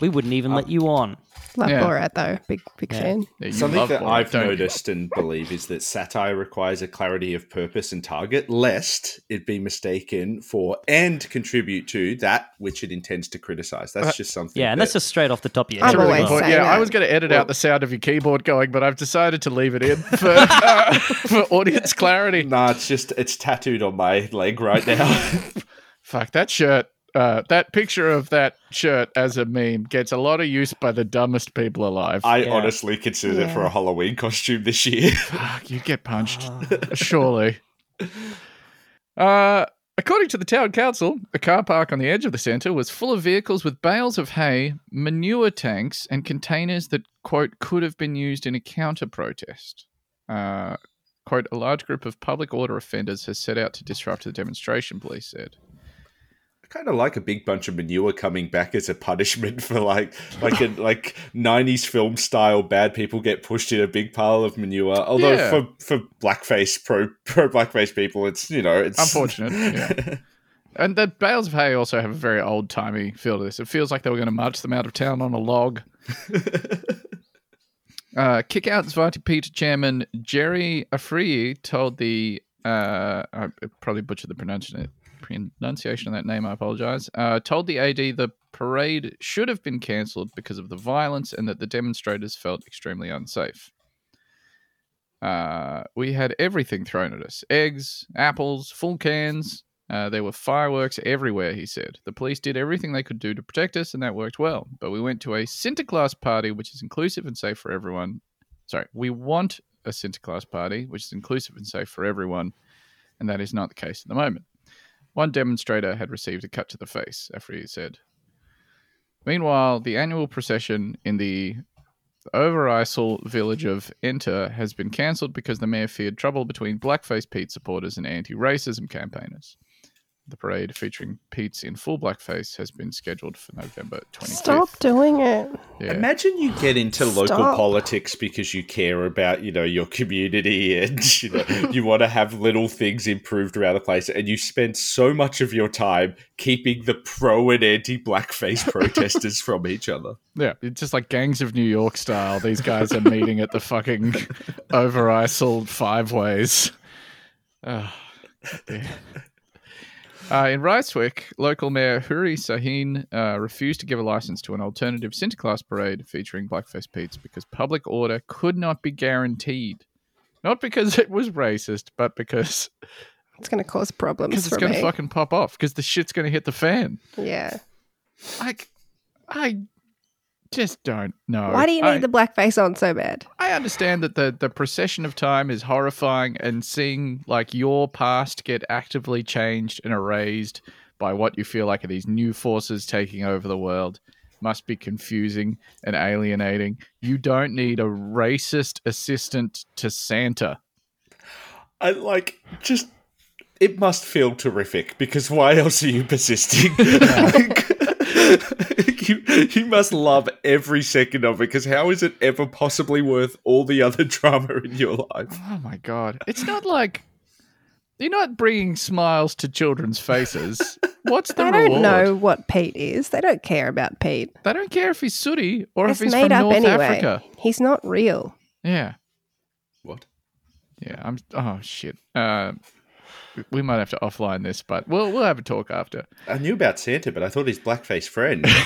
we wouldn't even let you on. Love Yeah. Borat though. Big big fan. Yeah, Something that Borat, I've don't you? noticed and believe is that satire requires a clarity of purpose and target, lest it be mistaken for and contribute to that which it intends to criticize. That's just something. Yeah, and that's just straight off the top of your head. Really as good always well. point. saying Yeah, I was going to edit out the sound of your keyboard going, but I've decided to leave it in <laughs> for uh, <laughs> for audience clarity. Nah, it's just it's tattooed on my leg right now. <laughs> Fuck that shirt. Uh, that picture of that shirt as a meme gets a lot of use by the dumbest people alive. I Yeah. honestly considered it for a Halloween costume this year. <laughs> <laughs> Fuck, you get punched, surely. Uh, according to the town council, a car park on the edge of the centre was full of vehicles with bales of hay, manure tanks, and containers that, quote, could have been used in a counter protest. Uh, quote, a large group of public order offenders has set out to disrupt the demonstration, police said. Kind of like a big bunch of manure coming back as a punishment for like like a like '90s film style bad people get pushed in a big pile of manure. Although Yeah. for for blackface pro pro blackface people, it's you know it's Unfortunate, yeah. <laughs> And the bales of hay also have a very old timey feel to this. It feels like they were going to march them out of town on a log. <laughs> uh, Kick Out Zwarte Peter chairman Jerry Afriyie told the uh, I probably butchered the pronunciation pronunciation of that name. I apologize. Uh, told the AD the parade should have been cancelled because of the violence and that the demonstrators felt extremely unsafe. Uh, we had everything thrown at us eggs, apples, full cans. Uh, there were fireworks everywhere, he said. The police did everything they could do to protect us, and that worked well. But we went to a Sinterklaas party, which is inclusive and safe for everyone. Sorry, we want a Sinterklaas party, which is inclusive and safe for everyone, and that is not the case at the moment. One demonstrator had received a cut to the face, Afri said. Meanwhile, the annual procession in the Overijssel village of Enter has been cancelled because the mayor feared trouble between Blackface Pete supporters and anti racism campaigners. The parade featuring Pete's in full blackface has been scheduled for November 25th. Stop doing it. Yeah. Imagine you get into local politics because you care about, you know, your community <laughs> and you know you want to have little things improved around the place, and you spend so much of your time keeping the pro and anti blackface <laughs> protesters from each other. Yeah, it's just like Gangs of New York style. These guys are meeting at the fucking <laughs> Overijssel Five Ways. Oh, dear. Uh, in Rijswijk, local mayor Huri Sahin uh, refused to give a license to an alternative Sinterklaas parade featuring Blackface Pete's because public order could not be guaranteed. Not because it was racist, but because It's going to cause problems because it's going to fucking pop off because the shit's going to hit the fan. yeah. Like, I just don't know. Why do you need I- the blackface on so bad? I understand that the the procession of time is horrifying, and seeing like your past get actively changed and erased by what you feel like are these new forces taking over the world. must be confusing and alienating. You don't need a racist assistant to Santa. I like just. It must feel terrific because why else are you persisting? <laughs> <laughs> <laughs> Like, you, you must love every second of it because how is it ever possibly worth all the other drama in your life? Oh my god. It's not like you're not bringing smiles to children's faces. What's the They reward? don't know what Pete is. They don't care about Pete. They don't care if he's sooty or It's if he's made from up North anyway. Africa. He's not real. Yeah. What? Yeah, I'm. Oh shit. Uh, we might have to offline this, but we'll we'll have a talk after. I knew about Santa, but I thought his blackface friend. <laughs>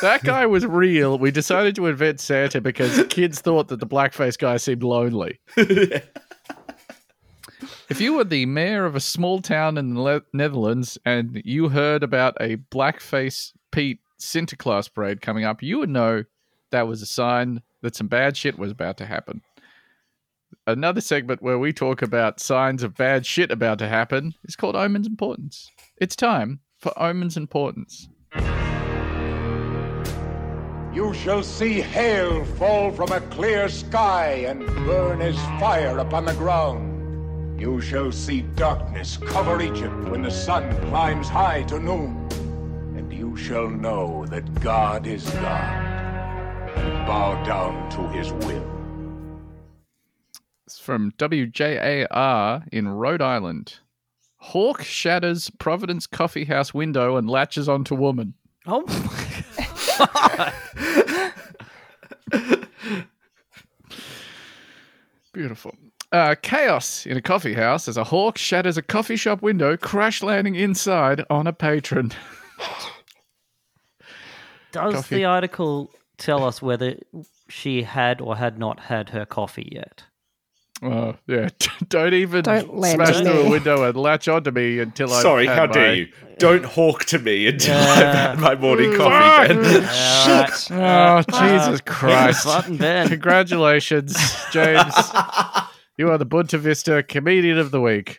That guy was real. We decided to invent Santa because kids thought that the blackface guy seemed lonely. <laughs> If you were the mayor of a small town in the Le- Netherlands and you heard about a blackface Pete Sinterklaas parade coming up, you would know that was a sign that some bad shit was about to happen. Another segment where we talk about signs of bad shit about to happen is called Omens and Portents. It's time for Omens and Portents. You shall see hail fall from a clear sky and burn as fire upon the ground. You shall see darkness cover Egypt when the sun climbs high to noon. And you shall know that God is God and bow down to his will. From WJAR in Rhode Island. Hawk shatters Providence coffee house window and latches onto woman. Oh, my God. Beautiful. Uh, chaos in a coffee house as a hawk shatters a coffee shop window, crash landing inside on a patron. does Coffee. the article tell us whether she had or had not had her coffee yet? Oh, yeah. <laughs> Don't even Don't land smash on through a window and latch onto me until I. Sorry, how dare you? Don't hawk to me until I've had my morning coffee, Ben. Shit. Oh, Jesus Christ. Button Ben. Congratulations, <laughs> James. you are the Boonta Vista Comedian of the Week.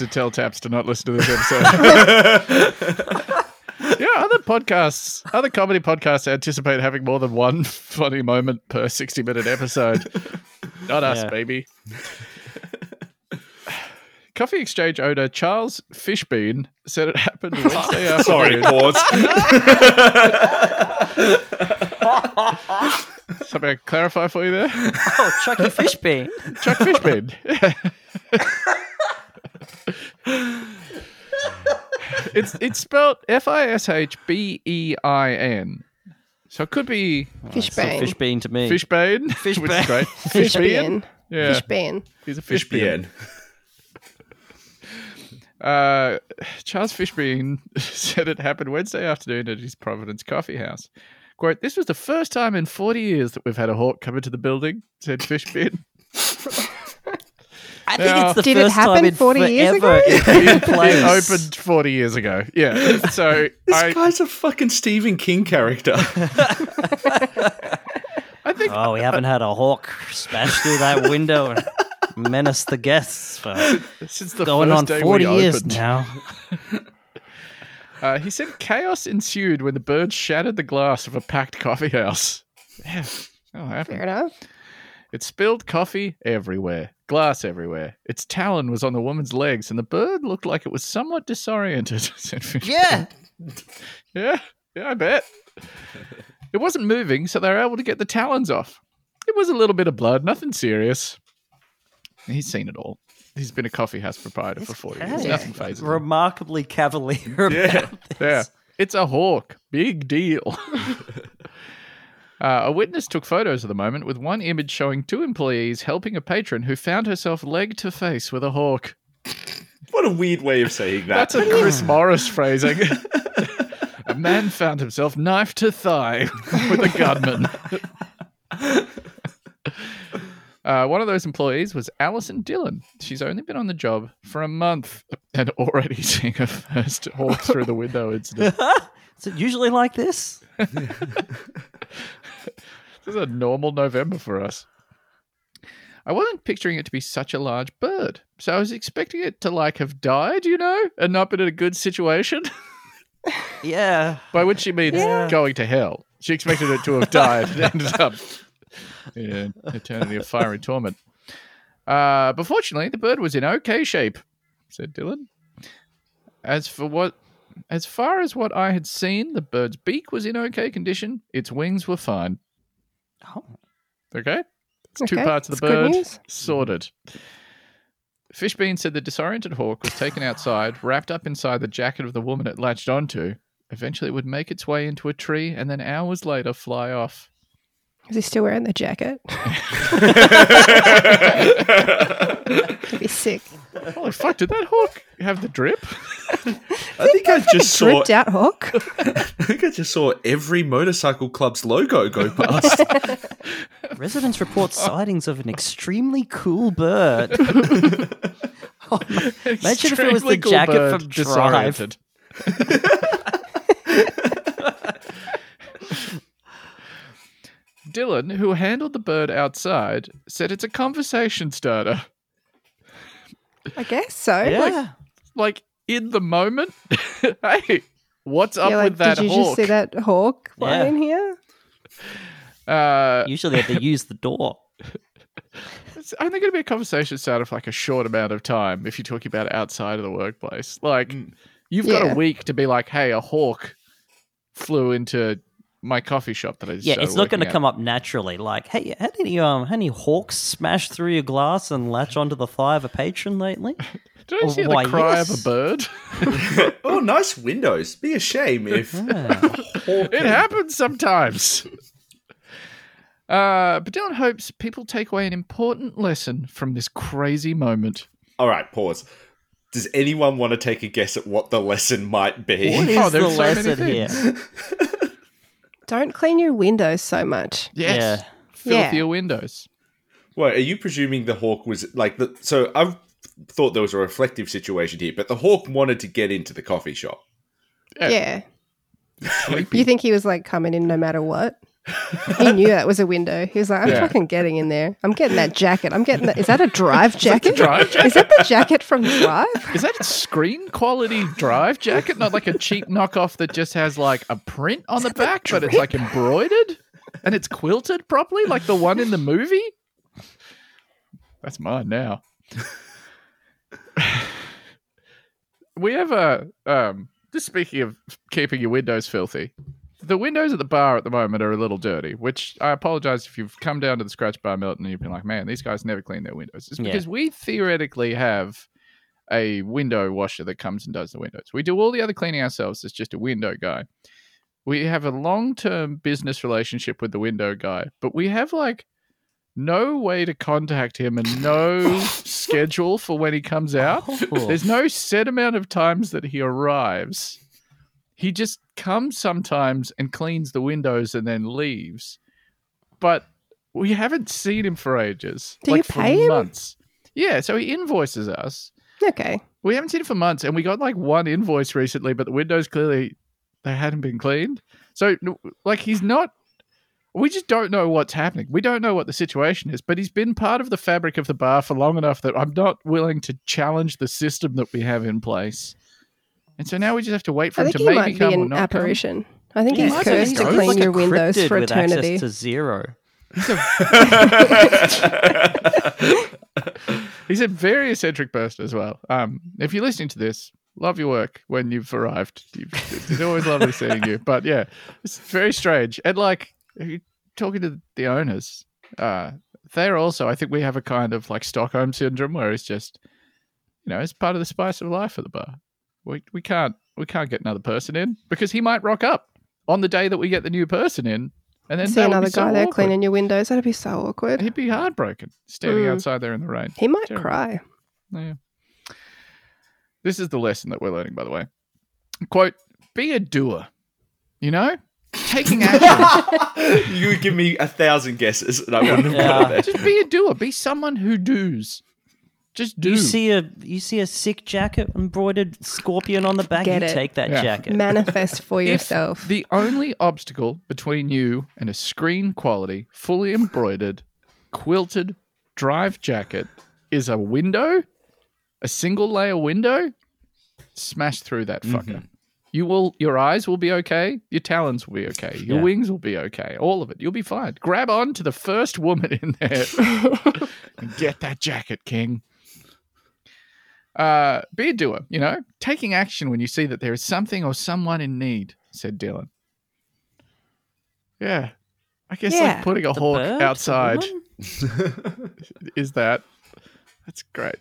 to tell Taps to not listen to this episode. <laughs> <laughs> yeah, other podcasts, other comedy podcasts anticipate having more than one <laughs> funny moment per 60 minute episode. Not us, Yeah. baby. Coffee exchange owner Charles Fishbean said it happened Wednesday afternoon. Sorry, pause. Something I can clarify for you there? Oh, Chucky Fishbean. Chuck Fishbean. It's it's spelled F I S H B E I N. So it could be Fishbane. Fishbean to me. Fishbane, which is Fishbane. great. Fishbean. Yeah, Fishbean. he's a Fish Fishbean. Uh, Charles Fishbean <laughs> said it happened Wednesday afternoon at his Providence coffee house. Quote, this was the first time in 40 years that we've had a hawk come into the building, said Fishbean. I think Now- it's the Did it first time happen in 40 years ago? it's been in <laughs> It opened 40 years ago. Yeah. So This I, guy's a fucking Stephen King character. <laughs> I think Oh, we haven't had a hawk smash through that window and menace the guests for since the going first on day 40 we years opened. now. Uh, he said chaos ensued when the bird shattered the glass of a packed coffee house. Yeah, that'll. Fair enough. It spilled coffee everywhere, glass everywhere. Its talon was on the woman's legs, and the bird looked like it was somewhat disoriented. <laughs> Yeah. <laughs> Yeah, yeah, I bet. <laughs> It wasn't moving, so they were able to get the talons off. It was a little bit of blood, nothing serious. He's seen it all. He's been a coffee house proprietor for 40 years. Nothing phases him. Remarkably cavalier about Yeah. this. Yeah. It's a hawk. Big deal. Uh, a witness took photos of the moment with one image showing two employees helping a patron who found herself leg to face with a hawk. What a weird way of saying that. That's a <laughs> Chris Morris phrasing. a man found himself knife to thigh <laughs> with a gunman. Uh, one of those employees was Alison Dillon. She's only been on the job for a month and already <laughs> seeing her first hawk through the window incident. Is it usually like this? This is a normal November for us. I wasn't picturing it to be such a large bird, so I was expecting it to like have died, you know, and not been in a good situation. <laughs> Yeah. By which she means Yeah. going to hell. She expected it to have died and <laughs> ended up in an eternity of fiery torment. Uh, but fortunately, the bird was in okay shape, said Dylan. As for what, as far as what I had seen, the bird's beak was in okay condition. Its wings were fine. Oh. Okay, it's two parts of the that's bird sorted. Fishbean said the disoriented hawk was taken outside, wrapped up inside the jacket of the woman it latched onto. Eventually, it would make its way into a tree and then hours later fly off. Is he still wearing the jacket? <laughs> He'd be sick. Holy fuck, did that hawk have the drip? I think I just saw. Dripped out hawk. <laughs> I think I just saw every motorcycle club's logo go past. <laughs> Residents report sightings of an extremely cool bird. Oh, ma- Imagine if it was the cool jacket bird, from Drive. Disoriented. Dylan, who handled the bird outside, said it's a conversation starter. I guess so. Yeah. Like in the moment, <laughs> hey, what's up Yeah, like, with that did you hawk? just see that hawk Yeah. flying here? Uh, Usually they have to use the door. <laughs> it's only going to be a conversation starter for like a short amount of time if you're talking about outside of the workplace. Like, you've got Yeah. a week to be like, hey, a hawk flew into my coffee shop that I just Yeah, it's not going to come up naturally. Like, hey, had any um, had any hawks smash through your glass and latch onto the thigh of a patron lately? Did I Oh, hear why, the cry yes. of a bird? <laughs> oh, nice windows. Be a shame if. <laughs> it happens sometimes. <laughs> Uh, but Dylan hopes people take away an important lesson from this crazy moment. All right, pause. Does anyone want to take a guess at what the lesson might be? What is Oh, the so lesson here? Things. Don't clean your windows so much. Yes. Yeah. Filthier Yeah. windows. Well, are you presuming the hawk was like the? So I thought there was a reflective situation here, but the hawk wanted to get into the coffee shop. Yeah. Yeah. You think he was like coming in no matter what? He knew that was a window. He was like, I'm Yeah. fucking getting in there. I'm getting that jacket. I'm getting that. Is that a drive jacket? drive Is that the jacket <laughs> from the Drive? Is that a screen quality drive jacket? Not like a cheap knockoff that just has like a print on the back, but it's like embroidered and it's quilted properly, like the one in the movie? That's mine now. <sighs> we have a um just speaking of keeping your windows filthy. The windows at the bar at the moment are a little dirty, which I apologize if you've come down to the Scratch Bar Milton and you've been like, man, these guys never clean their windows. It's Yeah. because we theoretically have a window washer that comes and does the windows. We do all the other cleaning ourselves. It's just a window guy. We have a long term business relationship with the window guy, but we have like no way to contact him and no <laughs> schedule for when he comes out. Oh. There's no set amount of times that he arrives. He just comes sometimes and cleans the windows and then leaves. But we haven't seen him for ages. Do like you for him? months. Yeah, so he invoices us. Okay. We haven't seen him for months, and we got like one invoice recently, but the windows clearly they hadn't been cleaned. So, like, he's not. We just don't know what's happening. We don't know what the situation is, but he's been part of the fabric of the bar for long enough that I'm not willing to challenge the system that we have in place. And so now we just have to wait for I him think to he maybe might come be or an not come. apparition. I think Yeah, he's might be. cursed to clean like a your windows for with access eternity. to zero. He's <laughs> a he's a very eccentric person as well. Um, if you're listening to this, love your work when you've arrived. You've, it's always lovely seeing you. But yeah, it's very strange. And like, talking to the owners, uh, they're also. I think we have a kind of like Stockholm syndrome where it's just, you know, it's part of the spice of life at the bar. We we can't we can't get another person in because he might rock up on the day that we get the new person in, and then See another be so guy there awkward. cleaning your windows. That'd be so awkward. He'd be heartbroken standing Mm. outside there in the rain. He might Terrible. cry. Yeah. This is the lesson that we're learning, by the way. Quote, be a doer. You know? Taking <laughs> action. you would give me a thousand guesses, and I wouldn't have Yeah. got it. Just be a doer. Be someone who does. Just do. You see a you see a sick jacket embroidered scorpion on the back. Get you it. take that Yeah. jacket. Manifest <laughs> for If yourself. The only obstacle between you and a screen quality, fully embroidered, quilted drive jacket is a window, a single layer window. Smash through that mm-hmm. fucker. You will. Your eyes will be okay. Your talons will be okay. Your Yeah. wings will be okay. All of it. You'll be fine. Grab on to the first woman in there and <laughs> get that jacket, King. Uh, be a doer, you know, taking action when you see that there is something or someone in need, said Dylan. Yeah. I guess Yeah. like putting a The hawk bird, outside <laughs> is that. That's great.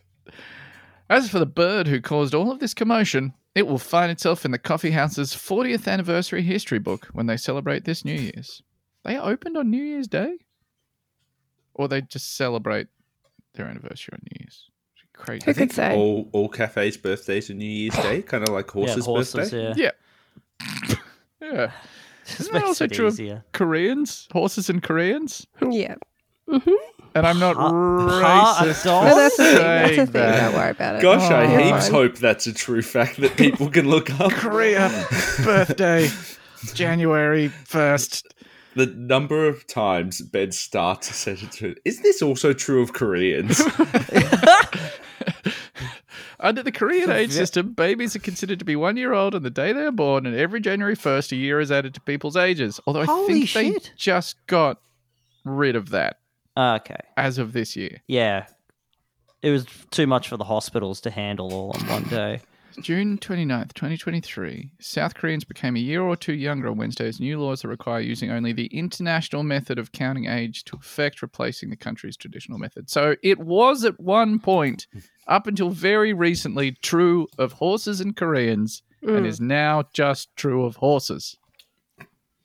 As for the bird who caused all of this commotion, it will find itself in the coffee house's 40th anniversary history book when they celebrate this New Year's. They opened on New Year's Day? Or they just celebrate their anniversary on New Year's? Crazy. Who could say? All all cafes' birthdays are New Year's Day, kind of like Yeah, horses' horses. birthday. Yeah, Yeah. <laughs> yeah. Isn't that also it true of. Koreans? Horses and Koreans? Yeah. Mm-hmm. And I'm not Ha- ha- racist. a dog? No, that's a thing. That's the saying thing. that. Don't worry about it. Gosh, I Oh. You're heaps fine. hope that's a true fact that people can look up. Korea birthday, January 1st. The number of times Ben starts a sentence with, is this also true of Koreans? <laughs> <laughs> Under the Korean age system, babies are considered to be one year old on the day they are born, and every January 1st, a year is added to people's ages. Although I Holy think they just got rid of that ah, Okay. as of this year. Yeah. It was too much for the hospitals to handle all on one day. June 29th, 2023, South Koreans became a year or two younger on Wednesday as new laws that require using only the international method of counting age to effect replacing the country's traditional method. So it was at one point, up until very recently, true of horses and Koreans, and mm. is now just true of horses.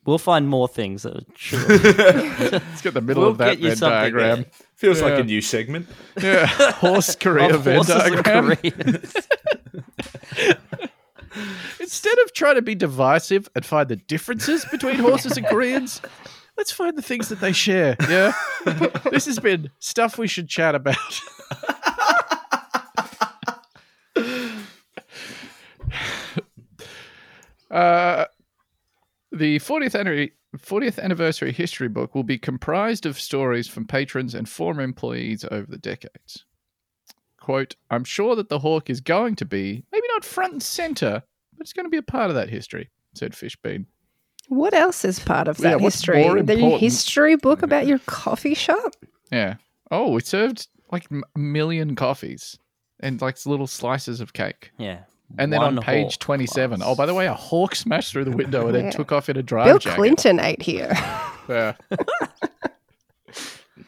We'll find more things that are true. <laughs> <laughs> Let's get the middle We'll of that get Venn diagram. there. Feels like a new segment. Yeah, <laughs> horse Korea Venn horses and diagram. Koreans. Instead of trying to be divisive and find the differences between horses and <laughs> Koreans, let's find the things that they share. Yeah. <laughs> this has been stuff we should chat about. uh, the 40th anniversary, 40th anniversary history book will be comprised of stories from patrons and former employees over the decades. Quote, I'm sure that the hawk is going to be, maybe not front and center, but it's going to be a part of that history, said Fishbean. What else is part of Yeah, that what's history? more The history book about your coffee shop? Yeah. Oh, we served like a million coffees and like little slices of cake. Yeah. And then One on page hawk 27, class. oh, by the way, a hawk smashed through the window and then took off in a drive Bill jacket. Clinton ate here. <laughs> Yeah.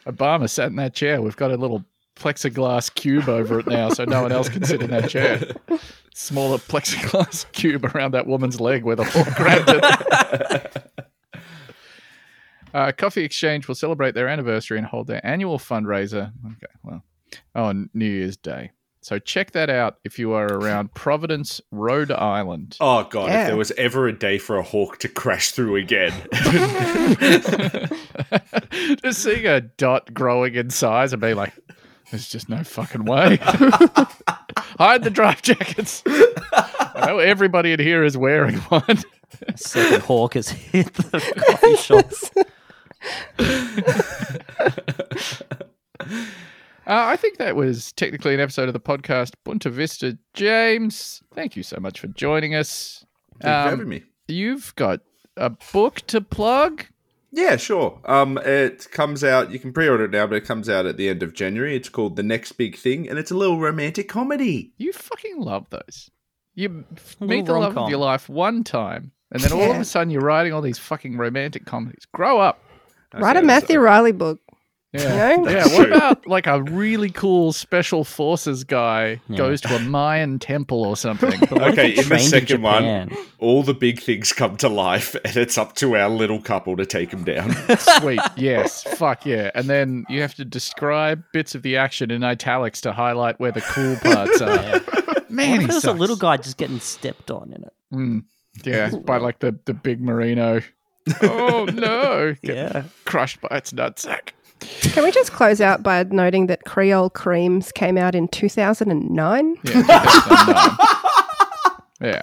Obama sat in that chair. We've got a little plexiglass cube over it now, so no one else can sit in that chair. <laughs> Smaller plexiglass cube around that woman's leg where the hawk grabbed it. <laughs> Uh, Coffee Exchange will celebrate their anniversary and hold their annual fundraiser. Okay, well, on New Year's Day. So check that out if you are around Providence, Rhode Island. Oh god, Yeah. if there was ever a day for a hawk to crash through again. <laughs> <laughs> just seeing a dot growing in size and being like, there's just no fucking way. <laughs> Hide the drive jackets. I know everybody in here is wearing one. Second hawk has hit the coffee shops. Uh, I think that was technically an episode of the podcast Boonta Vista. James, thank you so much for joining us. Thank you for Um, having me. You've got a book to plug. Yeah, sure. Um, it comes out. You can pre-order it now, but it comes out at the end of January. It's called The Next Big Thing, and it's a little romantic comedy. You fucking love those. You meet the little love of your life one time, and then all of a sudden you're writing all these fucking romantic comedies. Grow up. Write a Matthew so- Reilly book. Yeah. You know? Yeah. What about like a really cool special forces guy Yeah. goes to a Mayan temple or something? But what if Okay, in the trained second one, all the big things come to life, and it's up to our little couple to take them down. <laughs> <laughs> Sweet. Yes. Fuck yeah. And then you have to describe bits of the action in italics to highlight where the cool <laughs> parts are. Man, What if there's a little guy just getting stepped on in it? Mm, yeah, by like the, the big merino. Oh no! Get Yeah. crushed by its nutsack. Can we just close out by noting that Creole Creams came out in 2009? Yeah, 2009. <laughs> yeah.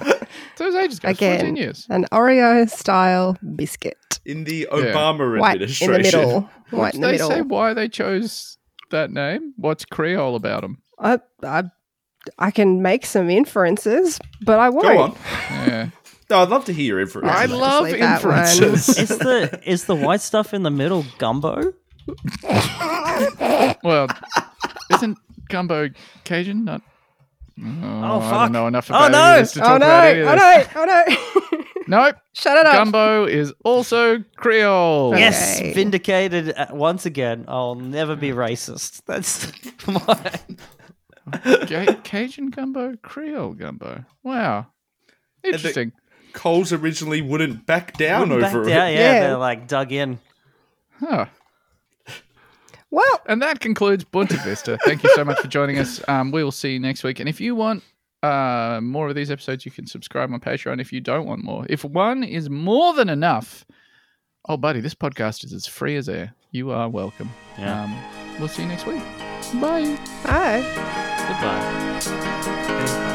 So it was ages ago. Again. years. An Oreo style biscuit. In the Obama White in the middle. White Did in the they middle. say why they chose that name? What's Creole about them? I, I, I can make some inferences, but I won't. Go on. Yeah. <laughs> No, I'd love to hear your inference. I love leave that one. inferences. Is the is the white stuff in the middle gumbo? Well, isn't gumbo Cajun? Not. Oh, I fuck. don't know enough Oh, about no. this to Oh talk no! about any of Oh this. no! Oh no! <laughs> Nope. Shut it up! Gumbo is also Creole. Yes, Okay. vindicated uh, once again. I'll never be racist. <laughs> That's my. <laughs> Ca- Cajun gumbo, Creole gumbo. Wow. Interesting. Coles originally wouldn't back down Back over down, it. yeah, Yeah. they're like dug in. Huh. Well, And that concludes Boonta Vista. Thank you so much for joining us. Um, we will see you next week. And if you want uh, more of these episodes, you can subscribe on Patreon if you don't want more. If one is more than enough, oh, buddy, this podcast is as free as air. You are welcome. Yeah. Um, we'll see you next week. Bye. Bye. Goodbye.